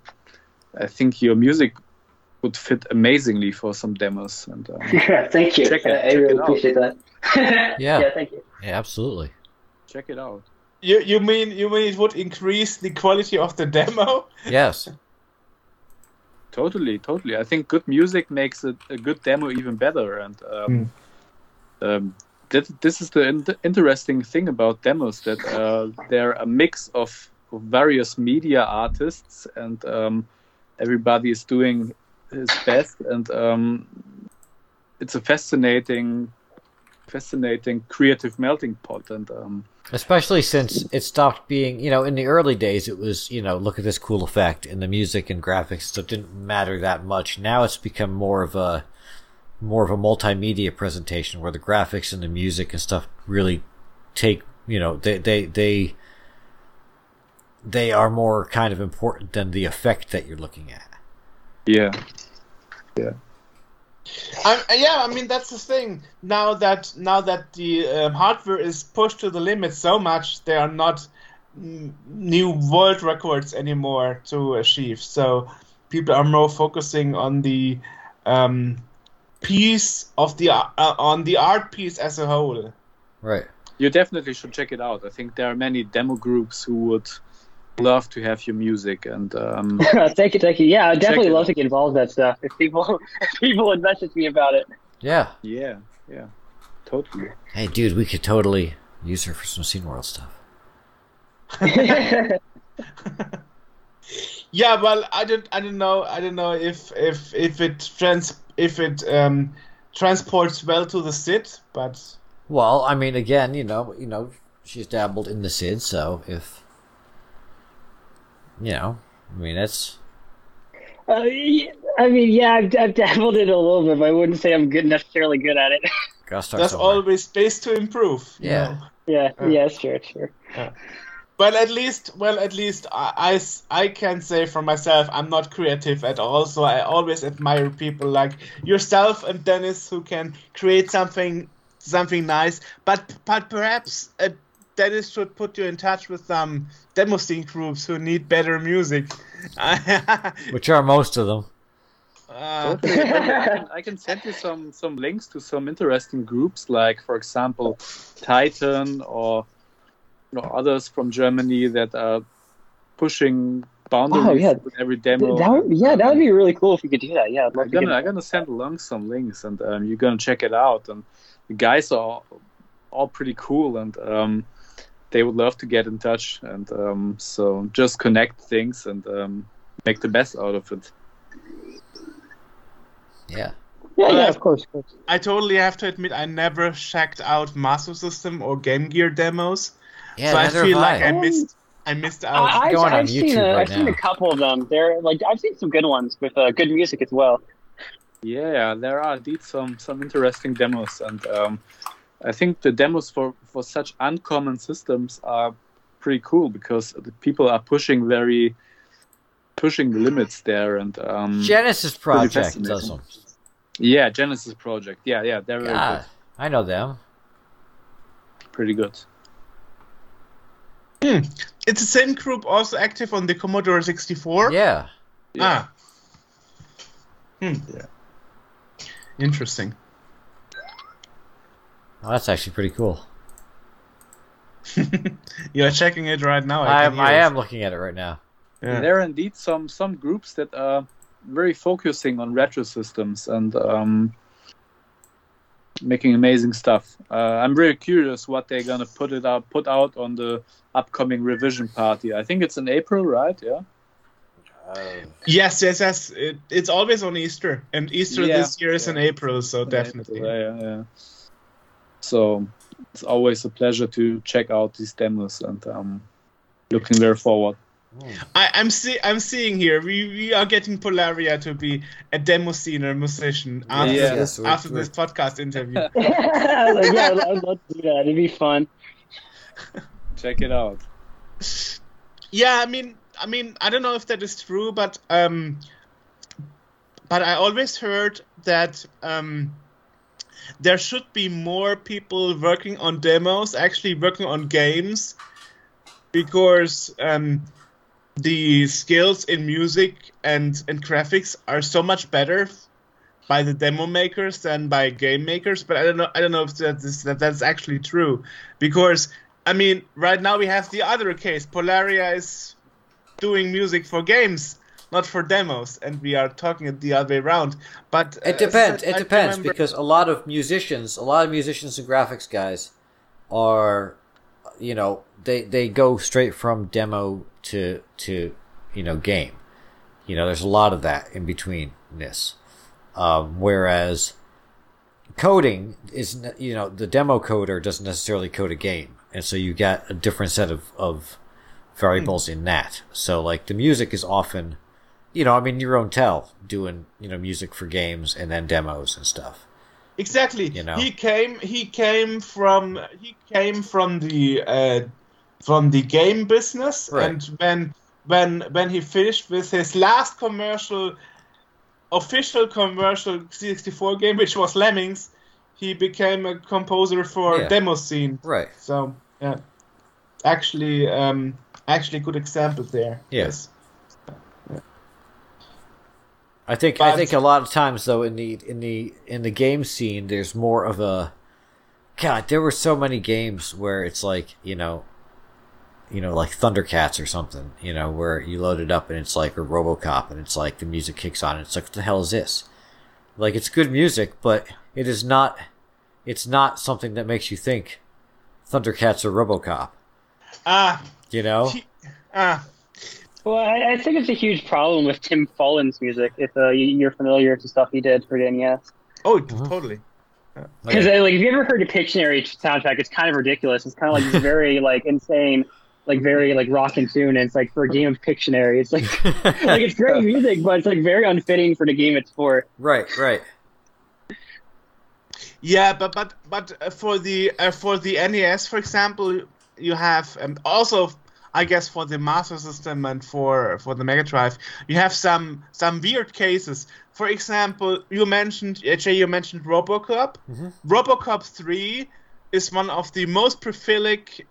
I think your music would fit amazingly for some demos. And um, thank you. Check it- I, I really it out. appreciate that. Yeah. yeah, thank you. Yeah, absolutely. check it out. You you mean you mean it would increase the quality of the demo? Yes. Totally, totally. I think good music makes a, a good demo even better, and um, um, that, this is the in- interesting thing about demos that uh, they're a mix of, of various media artists, and um, everybody is doing his best, and um, it's a fascinating, fascinating creative melting pot, and um, Especially since it stopped being, you know, in the early days, it was, you know, look at this cool effect, and the music and graphics stuff didn't matter that much. Now it's become more of a, more of a multimedia presentation where the graphics and the music and stuff really take, you know, they, they, they, they are more kind of important than the effect that you're looking at. Yeah, Yeah. I, yeah, I mean that's the thing. Now that now that the um, hardware is pushed to the limit so much, there are not n- new world records anymore to achieve. So people are more focusing on the um, piece of the uh, on the art piece as a whole. Right. You definitely should check it out. I think there are many demo groups who would love to have your music and um, thank you, thank you. Yeah, I'd definitely love out. to get involved in that stuff. If people, if people would message me about it. Yeah. yeah, yeah, totally. Hey, dude, we could totally use her for some Scene World stuff. Yeah, well, I don't, I don't know, I don't know if if if it trans if it um, transports well to the SID, but Well, I mean, again, you know, you know, she's dabbled in the SID, so if you know, I mean, that's Uh, I mean, yeah, I've, I've dabbled in it a little bit, but I wouldn't say I'm good necessarily good at it. gotta there's somewhere. always space to improve. you Yeah. know. yeah, Uh. yeah, sure, sure. Well, at least, well, at least I, I s- I can say for myself, I'm not creative at all. So I always admire people like yourself and Dennis who can create something, something nice. But but perhaps uh, Dennis should put you in touch with some demo scene groups who need better music. which are most of them. Uh, Totally. I, can, I can send you some some links to some interesting groups, like for example, Titan or you know, others from Germany that are pushing boundaries Oh, yeah. with every demo. that would, yeah, that would be really cool if you could do that. Yeah, I'd love I'm gonna I'm gonna send along some links, and um, you're gonna check it out. And the guys are all, all pretty cool, and um, they would love to get in touch. And um, so just connect things and um, make the best out of it. Yeah. Yeah, yeah, of course, of course. I totally have to admit, I never checked out Master System or Game Gear demos, Yeah, so I feel have like I missed, I missed out. I, I've, on I've seen YouTube a, right I've seen a couple of them. They're like I've seen some good ones with uh, good music as well. Yeah, there are indeed some some interesting demos, and um, I think the demos for for such uncommon systems are pretty cool because the people are pushing very pushing the limits there, and um, Genesis Project does them. yeah, Genesis Project, yeah, yeah, they're very God, I know them. pretty good. Hmm. It's the same group also active on the Commodore 64. Yeah. Ah. Hmm. Interesting. Well, that's actually pretty cool. You're checking it right now. I, I am. I it. am looking at it right now. Yeah. There are indeed some some groups that are very focusing on retro systems and um, making amazing stuff. Uh, I'm very curious what they're gonna put it out put out on the upcoming revision party. I think it's in April, right? Yeah. Yes, yes, yes. It, it's always on Easter, and Easter Yeah. this year is in April, so In definitely. April, Yeah, yeah, yeah. So it's always a pleasure to check out these demos and um, looking very forward. I, I'm see, I'm seeing here. We we are getting Polaria to be a demo scener musician after Yeah. this, Yes, we're- after this podcast interview. like, yeah, I'd, I'd love to do that. It'd be fun. Check it out. yeah, I mean, I mean, I don't know if that is true, but um, but I always heard that um, there should be more people working on demos, actually working on games, because um, the skills in music and and graphics are so much better by the demo makers than by game makers. But I don't know. I don't know if that is, that that's actually true, because I mean, right now we have the other case. Polaria is doing music for games, not for demos, and we are talking it the other way around. But uh, It depends. It I depends remember- because a lot of musicians, a lot of musicians and graphics guys, are, you know, they they go straight from demo to to you know game. You know, there's a lot of that in between this. Um, whereas coding is, you know, the demo coder doesn't necessarily code a game, and so you get a different set of of variables in that. So like the music is often you know, I mean, Jeroen Tel doing, you know, music for games and then demos and stuff. Exactly. You know? He came. He came from. He came from the uh, from the game business, Right. and when when when he finished with his last commercial, official commercial 64 game, which was Lemmings, he became a composer for Yeah. demo scene. Right. So yeah. actually um, actually good example there. Yes. I think I think a lot of times though in the in the in the game scene there's more of a God, there were so many games where it's like, you know you know, like Thundercats or something, you know, where you load it up and it's like a Robocop and it's like the music kicks on and it's like what the hell is this? Like it's good music, but it is not it's not something that makes you think Thundercats or Robocop. Ah, You know? ah, Well, I, I think it's a huge problem with Tim Follin's music. If uh, you- you're familiar with the stuff he did for the NES, oh, Mm-hmm. totally. because like if you ever heard a Pictionary soundtrack, it's kind of ridiculous. It's kind of like this very like insane, like very like rock and tune. And it's like for a game of Pictionary, it's like like it's great music, but it's like very unfitting for the game it's for. right, right. Yeah, but but but uh, for the uh, for the NES, for example, you have um, also, I guess, for the Master System and for for the Mega Drive, you have some some weird cases. For example, you mentioned Jay, you mentioned RoboCop. Mm-hmm. RoboCop three is one of the most prolific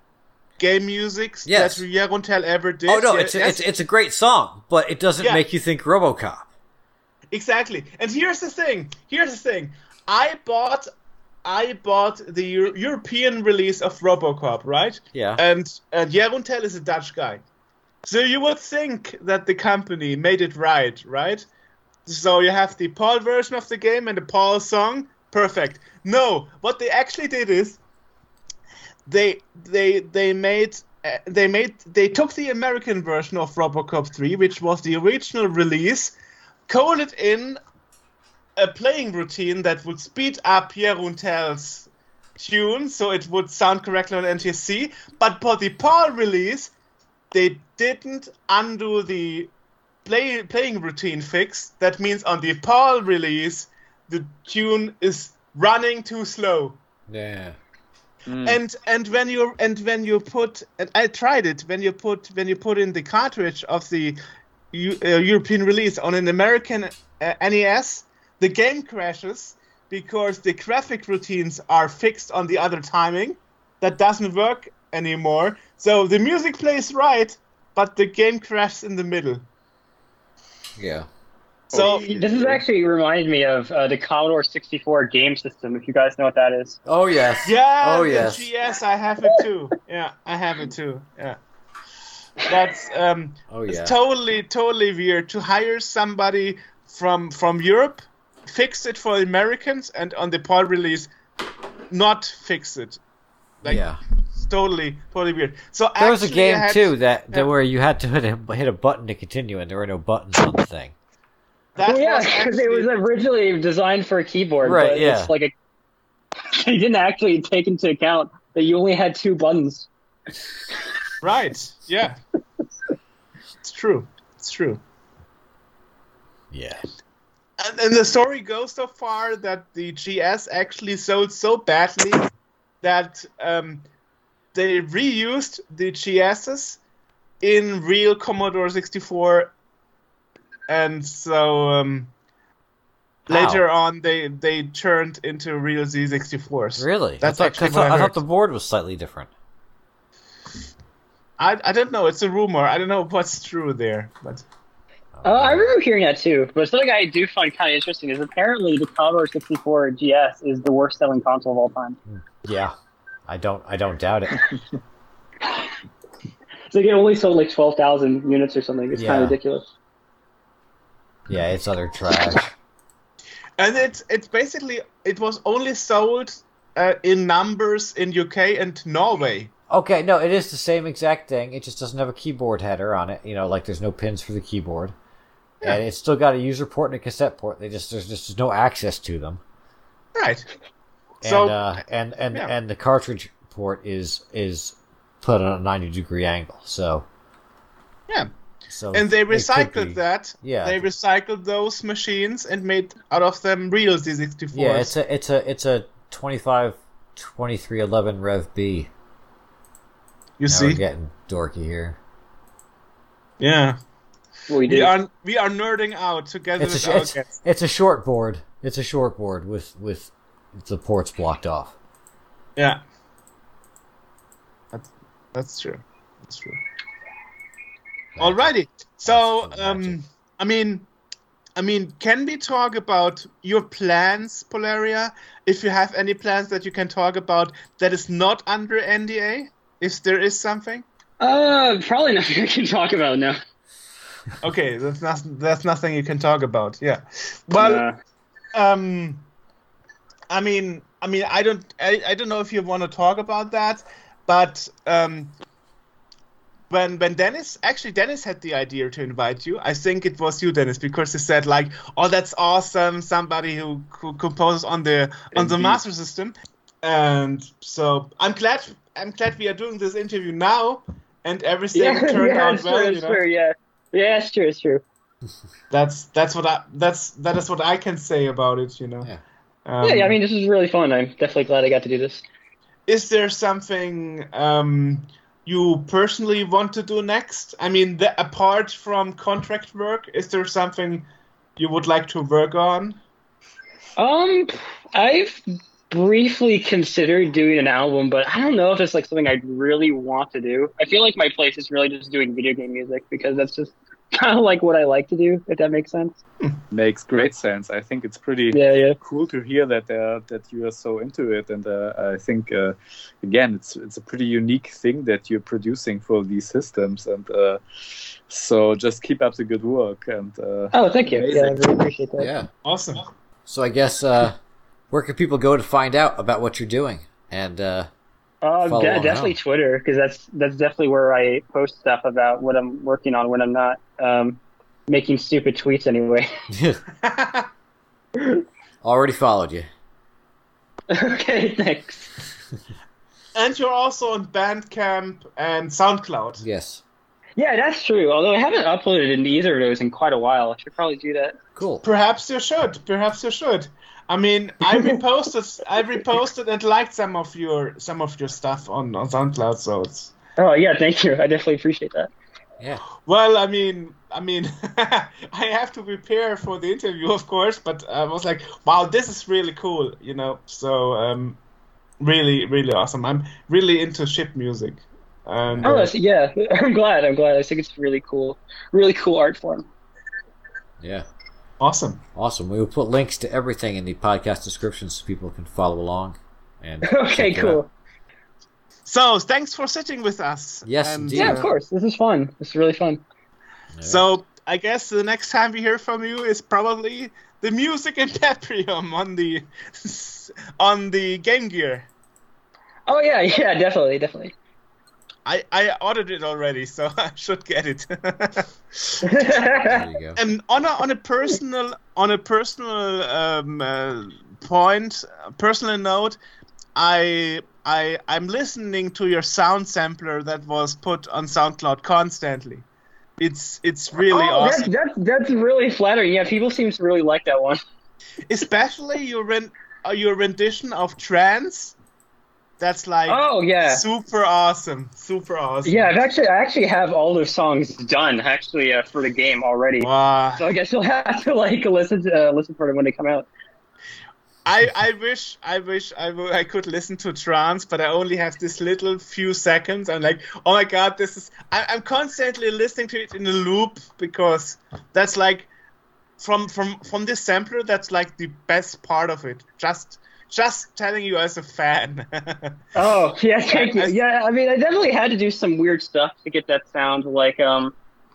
game musics Yes. that Jeroen Tel ever did. Oh no, it's a, yes. it's it's a great song, but it doesn't Yeah. make you think RoboCop. Exactly. And here's the thing. Here's the thing. I bought I bought the Euro- European release of RoboCop, right? Yeah. And and Jeroen Tel is a Dutch guy. So you would think that the company made it right, right? So you have the PAL version of the game and the PAL song. Perfect. No, what they actually did is they they they made uh, they made they took the American version of RoboCop 3, which was the original release, coded in a playing routine that would speed up Jeroen Tel's tune so it would sound correctly on NTSC. But for the PAL release, they didn't undo the play, playing routine fix. That means on the PAL release, the tune is running too slow. Yeah. And and when you and when you put and I tried it when you put when you put in the cartridge of the Eu- uh, European release on an American uh, NES, the game crashes because the graphic routines are fixed on the other timing. That doesn't work anymore. So the music plays right, but the game crashes in the middle. Yeah. So This is actually reminded me of uh, the Commodore 64 game system. If you guys know what that is. Oh yes. Yeah. Oh the yes. I have it too. Yeah, I have it too. Yeah. That's um. Oh yeah. It's totally, totally weird to hire somebody from from Europe, fix it for Americans, and on the PAL release, not fix it. Like, yeah. It's totally, totally weird. So There was a game had- too that, that yeah. where you had to hit a, hit a button to continue, and there were no buttons on the thing. That Well, yeah, because it was originally designed for a keyboard. Right, But yeah. It's like a. They didn't actually take into account that you only had two buttons. right. Yeah, it's true. It's true. Yeah. And, and the story goes so far that the GS actually sold so badly that um, they reused the GSs in real Commodore 64, and so um, How? later on they they turned into real C64s. Really? That's I thought, actually I thought, what I I thought the board was slightly different. I, I don't know. It's a rumor. I don't know what's true there, but Uh, I remember hearing that too. But something I do find kind of interesting is apparently the Commodore 64 GS is the worst selling console of all time. Yeah. I don't. I don't doubt it. It's like it only sold like 12,000 units or something. It's kind of ridiculous. Yeah, it's utter trash. and it's it's basically it was only sold uh, in numbers in UK and Norway. Okay, no, it is the same exact thing. It just doesn't have a keyboard header on it. You know, like there's no pins for the keyboard, and it's still got a user port and a cassette port. They just there's just no access to them. Right. And So- uh, and and yeah. and the cartridge port is is put on a ninety degree angle. So Yeah. so And they recycled be- that. Yeah. They recycled those machines and made out of them real C64s. Yeah, it's a it's a it's a 25 2311 Rev B. you Now see? we're getting dorky here. Yeah. We We are we are nerding out together It's a our it's, guests. it's a short board. It's a short board with with the ports blocked off. Yeah. But That's true. That's true. Alrighty. So, That's the magic. um, I mean, I mean, can we talk about your plans, Polaria? If you have any plans that you can talk about that is not under NDA, if there is something. Uh, probably nothing I can talk about now. Okay, that's not that's nothing you can talk about. Yeah. Well, um, I mean, I mean, I don't, I, I don't know if you want to talk about that, but um, when when Dennis actually Dennis had the idea to invite you, I think it was you, Dennis, because he said like, "Oh, that's awesome! Somebody who, who composes on the on the Master System," and so I'm glad I'm glad we are doing this interview now, and everything yeah, turned yeah, out well. you know? true, yeah. Yeah, it's true, it's true. That's that's what I that's that is what I can say about it. You know. Yeah. Um, yeah, yeah, I mean, this is really fun. I'm definitely glad I got to do this. is there something um, you personally want to do next? I mean, the, apart from contract work, is there something you would like to work on? Um, I've briefly considered doing an album, but I don't know if it's like something I'd really want to do. I feel like my place is really just doing video game music because that's just kind of like what I like to do. If that makes sense. Makes great sense. I think it's pretty Yeah, yeah. cool to hear that uh, that you are so into it, and uh, I think uh, again it's it's a pretty unique thing that you're producing for these systems, and uh, so just keep up the good work. And uh, Oh, thank you. Yeah, I really appreciate that. Yeah. Awesome. So I guess uh, where can people go to find out about what you're doing? And uh, Uh, Follow de- along definitely now. Twitter because that's that's definitely where I post stuff about what I'm working on when I'm not um, making stupid tweets anyway. already followed you. okay, thanks. and you're also on Bandcamp and SoundCloud. Yes. Yeah, that's true. Although I haven't uploaded in either of those in quite a while, I should probably do that. Cool. Perhaps you should. Perhaps you should. I mean, I reposted, I reposted and liked some of your some of your stuff on on SoundCloud. So it's Oh yeah, thank you. I definitely appreciate that. Yeah. Well, I mean, I mean, I have to prepare for the interview, of course, but I was like, wow, this is really cool, you know. So, um, really, really awesome. I'm really into chip music, and Oh, uh, yeah. I'm glad. I'm glad. I think it's really cool. Really cool art form. Yeah. Awesome. Awesome. We will put links to everything in the podcast description so people can follow along. And okay, cool. So, thanks for sitting with us. Yes, And, indeed. Yeah, of course. This is fun. This is really fun. Yeah. So, I guess the next time we hear from you is probably the music in Paprium on the on the Game Gear. Oh yeah, yeah, definitely, definitely. I I ordered it already, so I should get it. There you go. and on a on a personal on a personal um, uh, point, personal note, I I I'm listening to your sound sampler that was put on SoundCloud constantly. It's it's really oh, awesome, that's, that's that's really flattering. Yeah, people seem to really like that one. especially your ren- uh, your rendition of trance. That's like Oh yeah, super awesome, super awesome. yeah. I've actually I actually have all those songs done actually uh, for the game already. Wow. So I guess you'll have to like listen to uh, listen for them when they come out. I, I wish I wish I, w- I could listen to trance, but I only have this little few seconds. I'm like, oh my god, this is. I, I'm constantly listening to it in a loop because that's like from from from this sampler. That's like the best part of it. Just just telling you as a fan. Oh yeah, thank you. I- Yeah, I mean, I definitely had to do some weird stuff to get that sound. Like, um,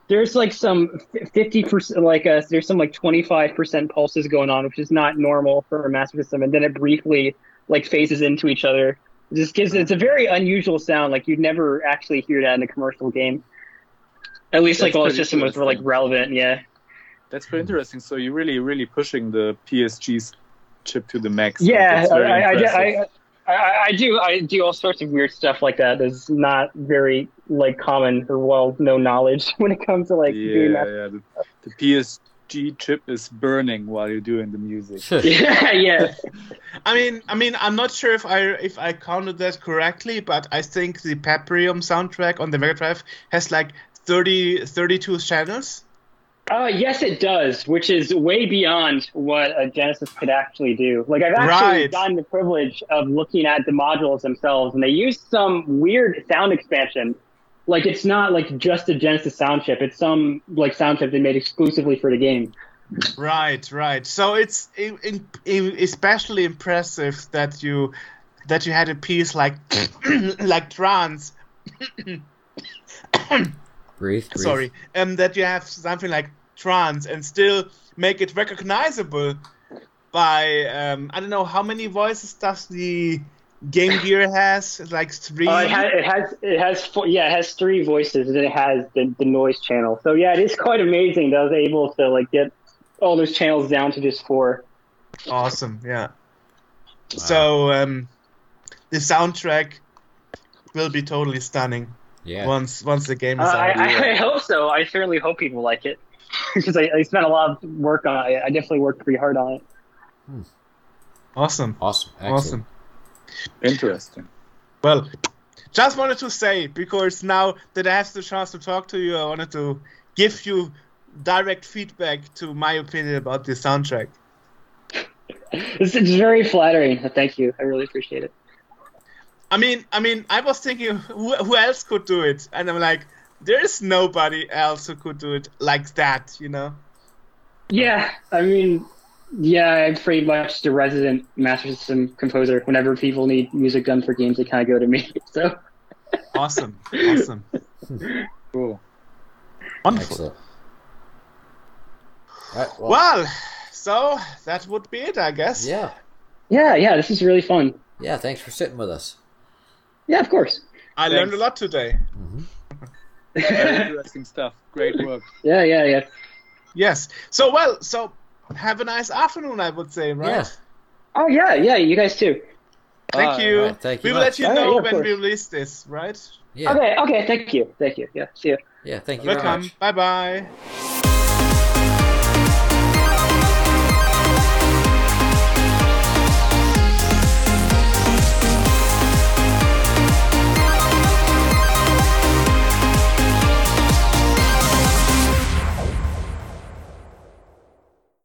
there's like some fifty percent, like uh, there's some like twenty five percent pulses going on, which is not normal for a master system, and then it briefly like phases into each other. It just gives it's a very unusual sound. Like you'd never actually hear that in a commercial game. At least like That's while the pretty system was like relevant. Yeah. that's very interesting. So you're really really pushing the PSG's chip to the max. Yeah, That's I, I, I. I, I, I do. I do all sorts of weird stuff like that. That's not very like common or well known knowledge when it comes to like doing yeah, that. yeah. The, the PSG chip is burning while you're doing the music. Yeah, yeah. I mean, I mean, I'm not sure if I if I counted that correctly, but I think the Paprium soundtrack on the Mega Drive has like 30, 32 channels. Uh, yes, it does, which is way beyond what a Genesis could actually do. Like, I've actually Right. gotten the privilege of looking at the modules themselves, and they use some weird sound expansion. Like, it's not like just a Genesis sound chip; it's some like sound chip they made exclusively for the game. Right, right. So it's in, in, in especially impressive that you that you had a piece like like trance. Breathe. breathe. Sorry, um, that you have something like trance and still make it recognizable by um, I don't know how many voices does the Game Gear has? It's like three. Uh, it, has, it has it has four, yeah, it has three voices, and it has the, the noise channel. So yeah, it is quite amazing that I was able to like get all those channels down to just four. Awesome, yeah. So um, the soundtrack will be totally stunning Yeah. once once the game Uh, is I, out. I, I hope so. I certainly hope people like it because I, I spent a lot of work on it. I definitely worked pretty hard on it. Awesome, Awesome. Excellent. awesome. Interesting. Well, just wanted to say because now that I have the chance to talk to you, I wanted to give you direct feedback to my opinion about the soundtrack. It's, it's very flattering. Thank you. I really appreciate it. I mean, I mean, I was thinking who, who else could do it, and I'm like, there's nobody else who could do it like that, you know? Yeah, I mean, yeah, I'm pretty much the resident Master System composer. Whenever people need music done for games, they kind of go to me. So Awesome, awesome, Cool. wonderful. Excellent. All right, well, Well, so that would be it, I guess. yeah. yeah, yeah, this is really fun. Yeah. Thanks for sitting with us. Yeah, of course. I learned a lot today. Mm-hmm. Very interesting stuff. Great work. yeah, yeah, yeah. Yes. So well, so have a nice afternoon, I would say, right? Yeah. Oh yeah, yeah. You guys too. Thank Bye. you. Alright, thank you we will much. let you Alright, know yeah, when we release this, right? Yeah. Okay, okay. Thank you, thank you. Yeah. See you. Yeah. Thank you Welcome. Bye bye.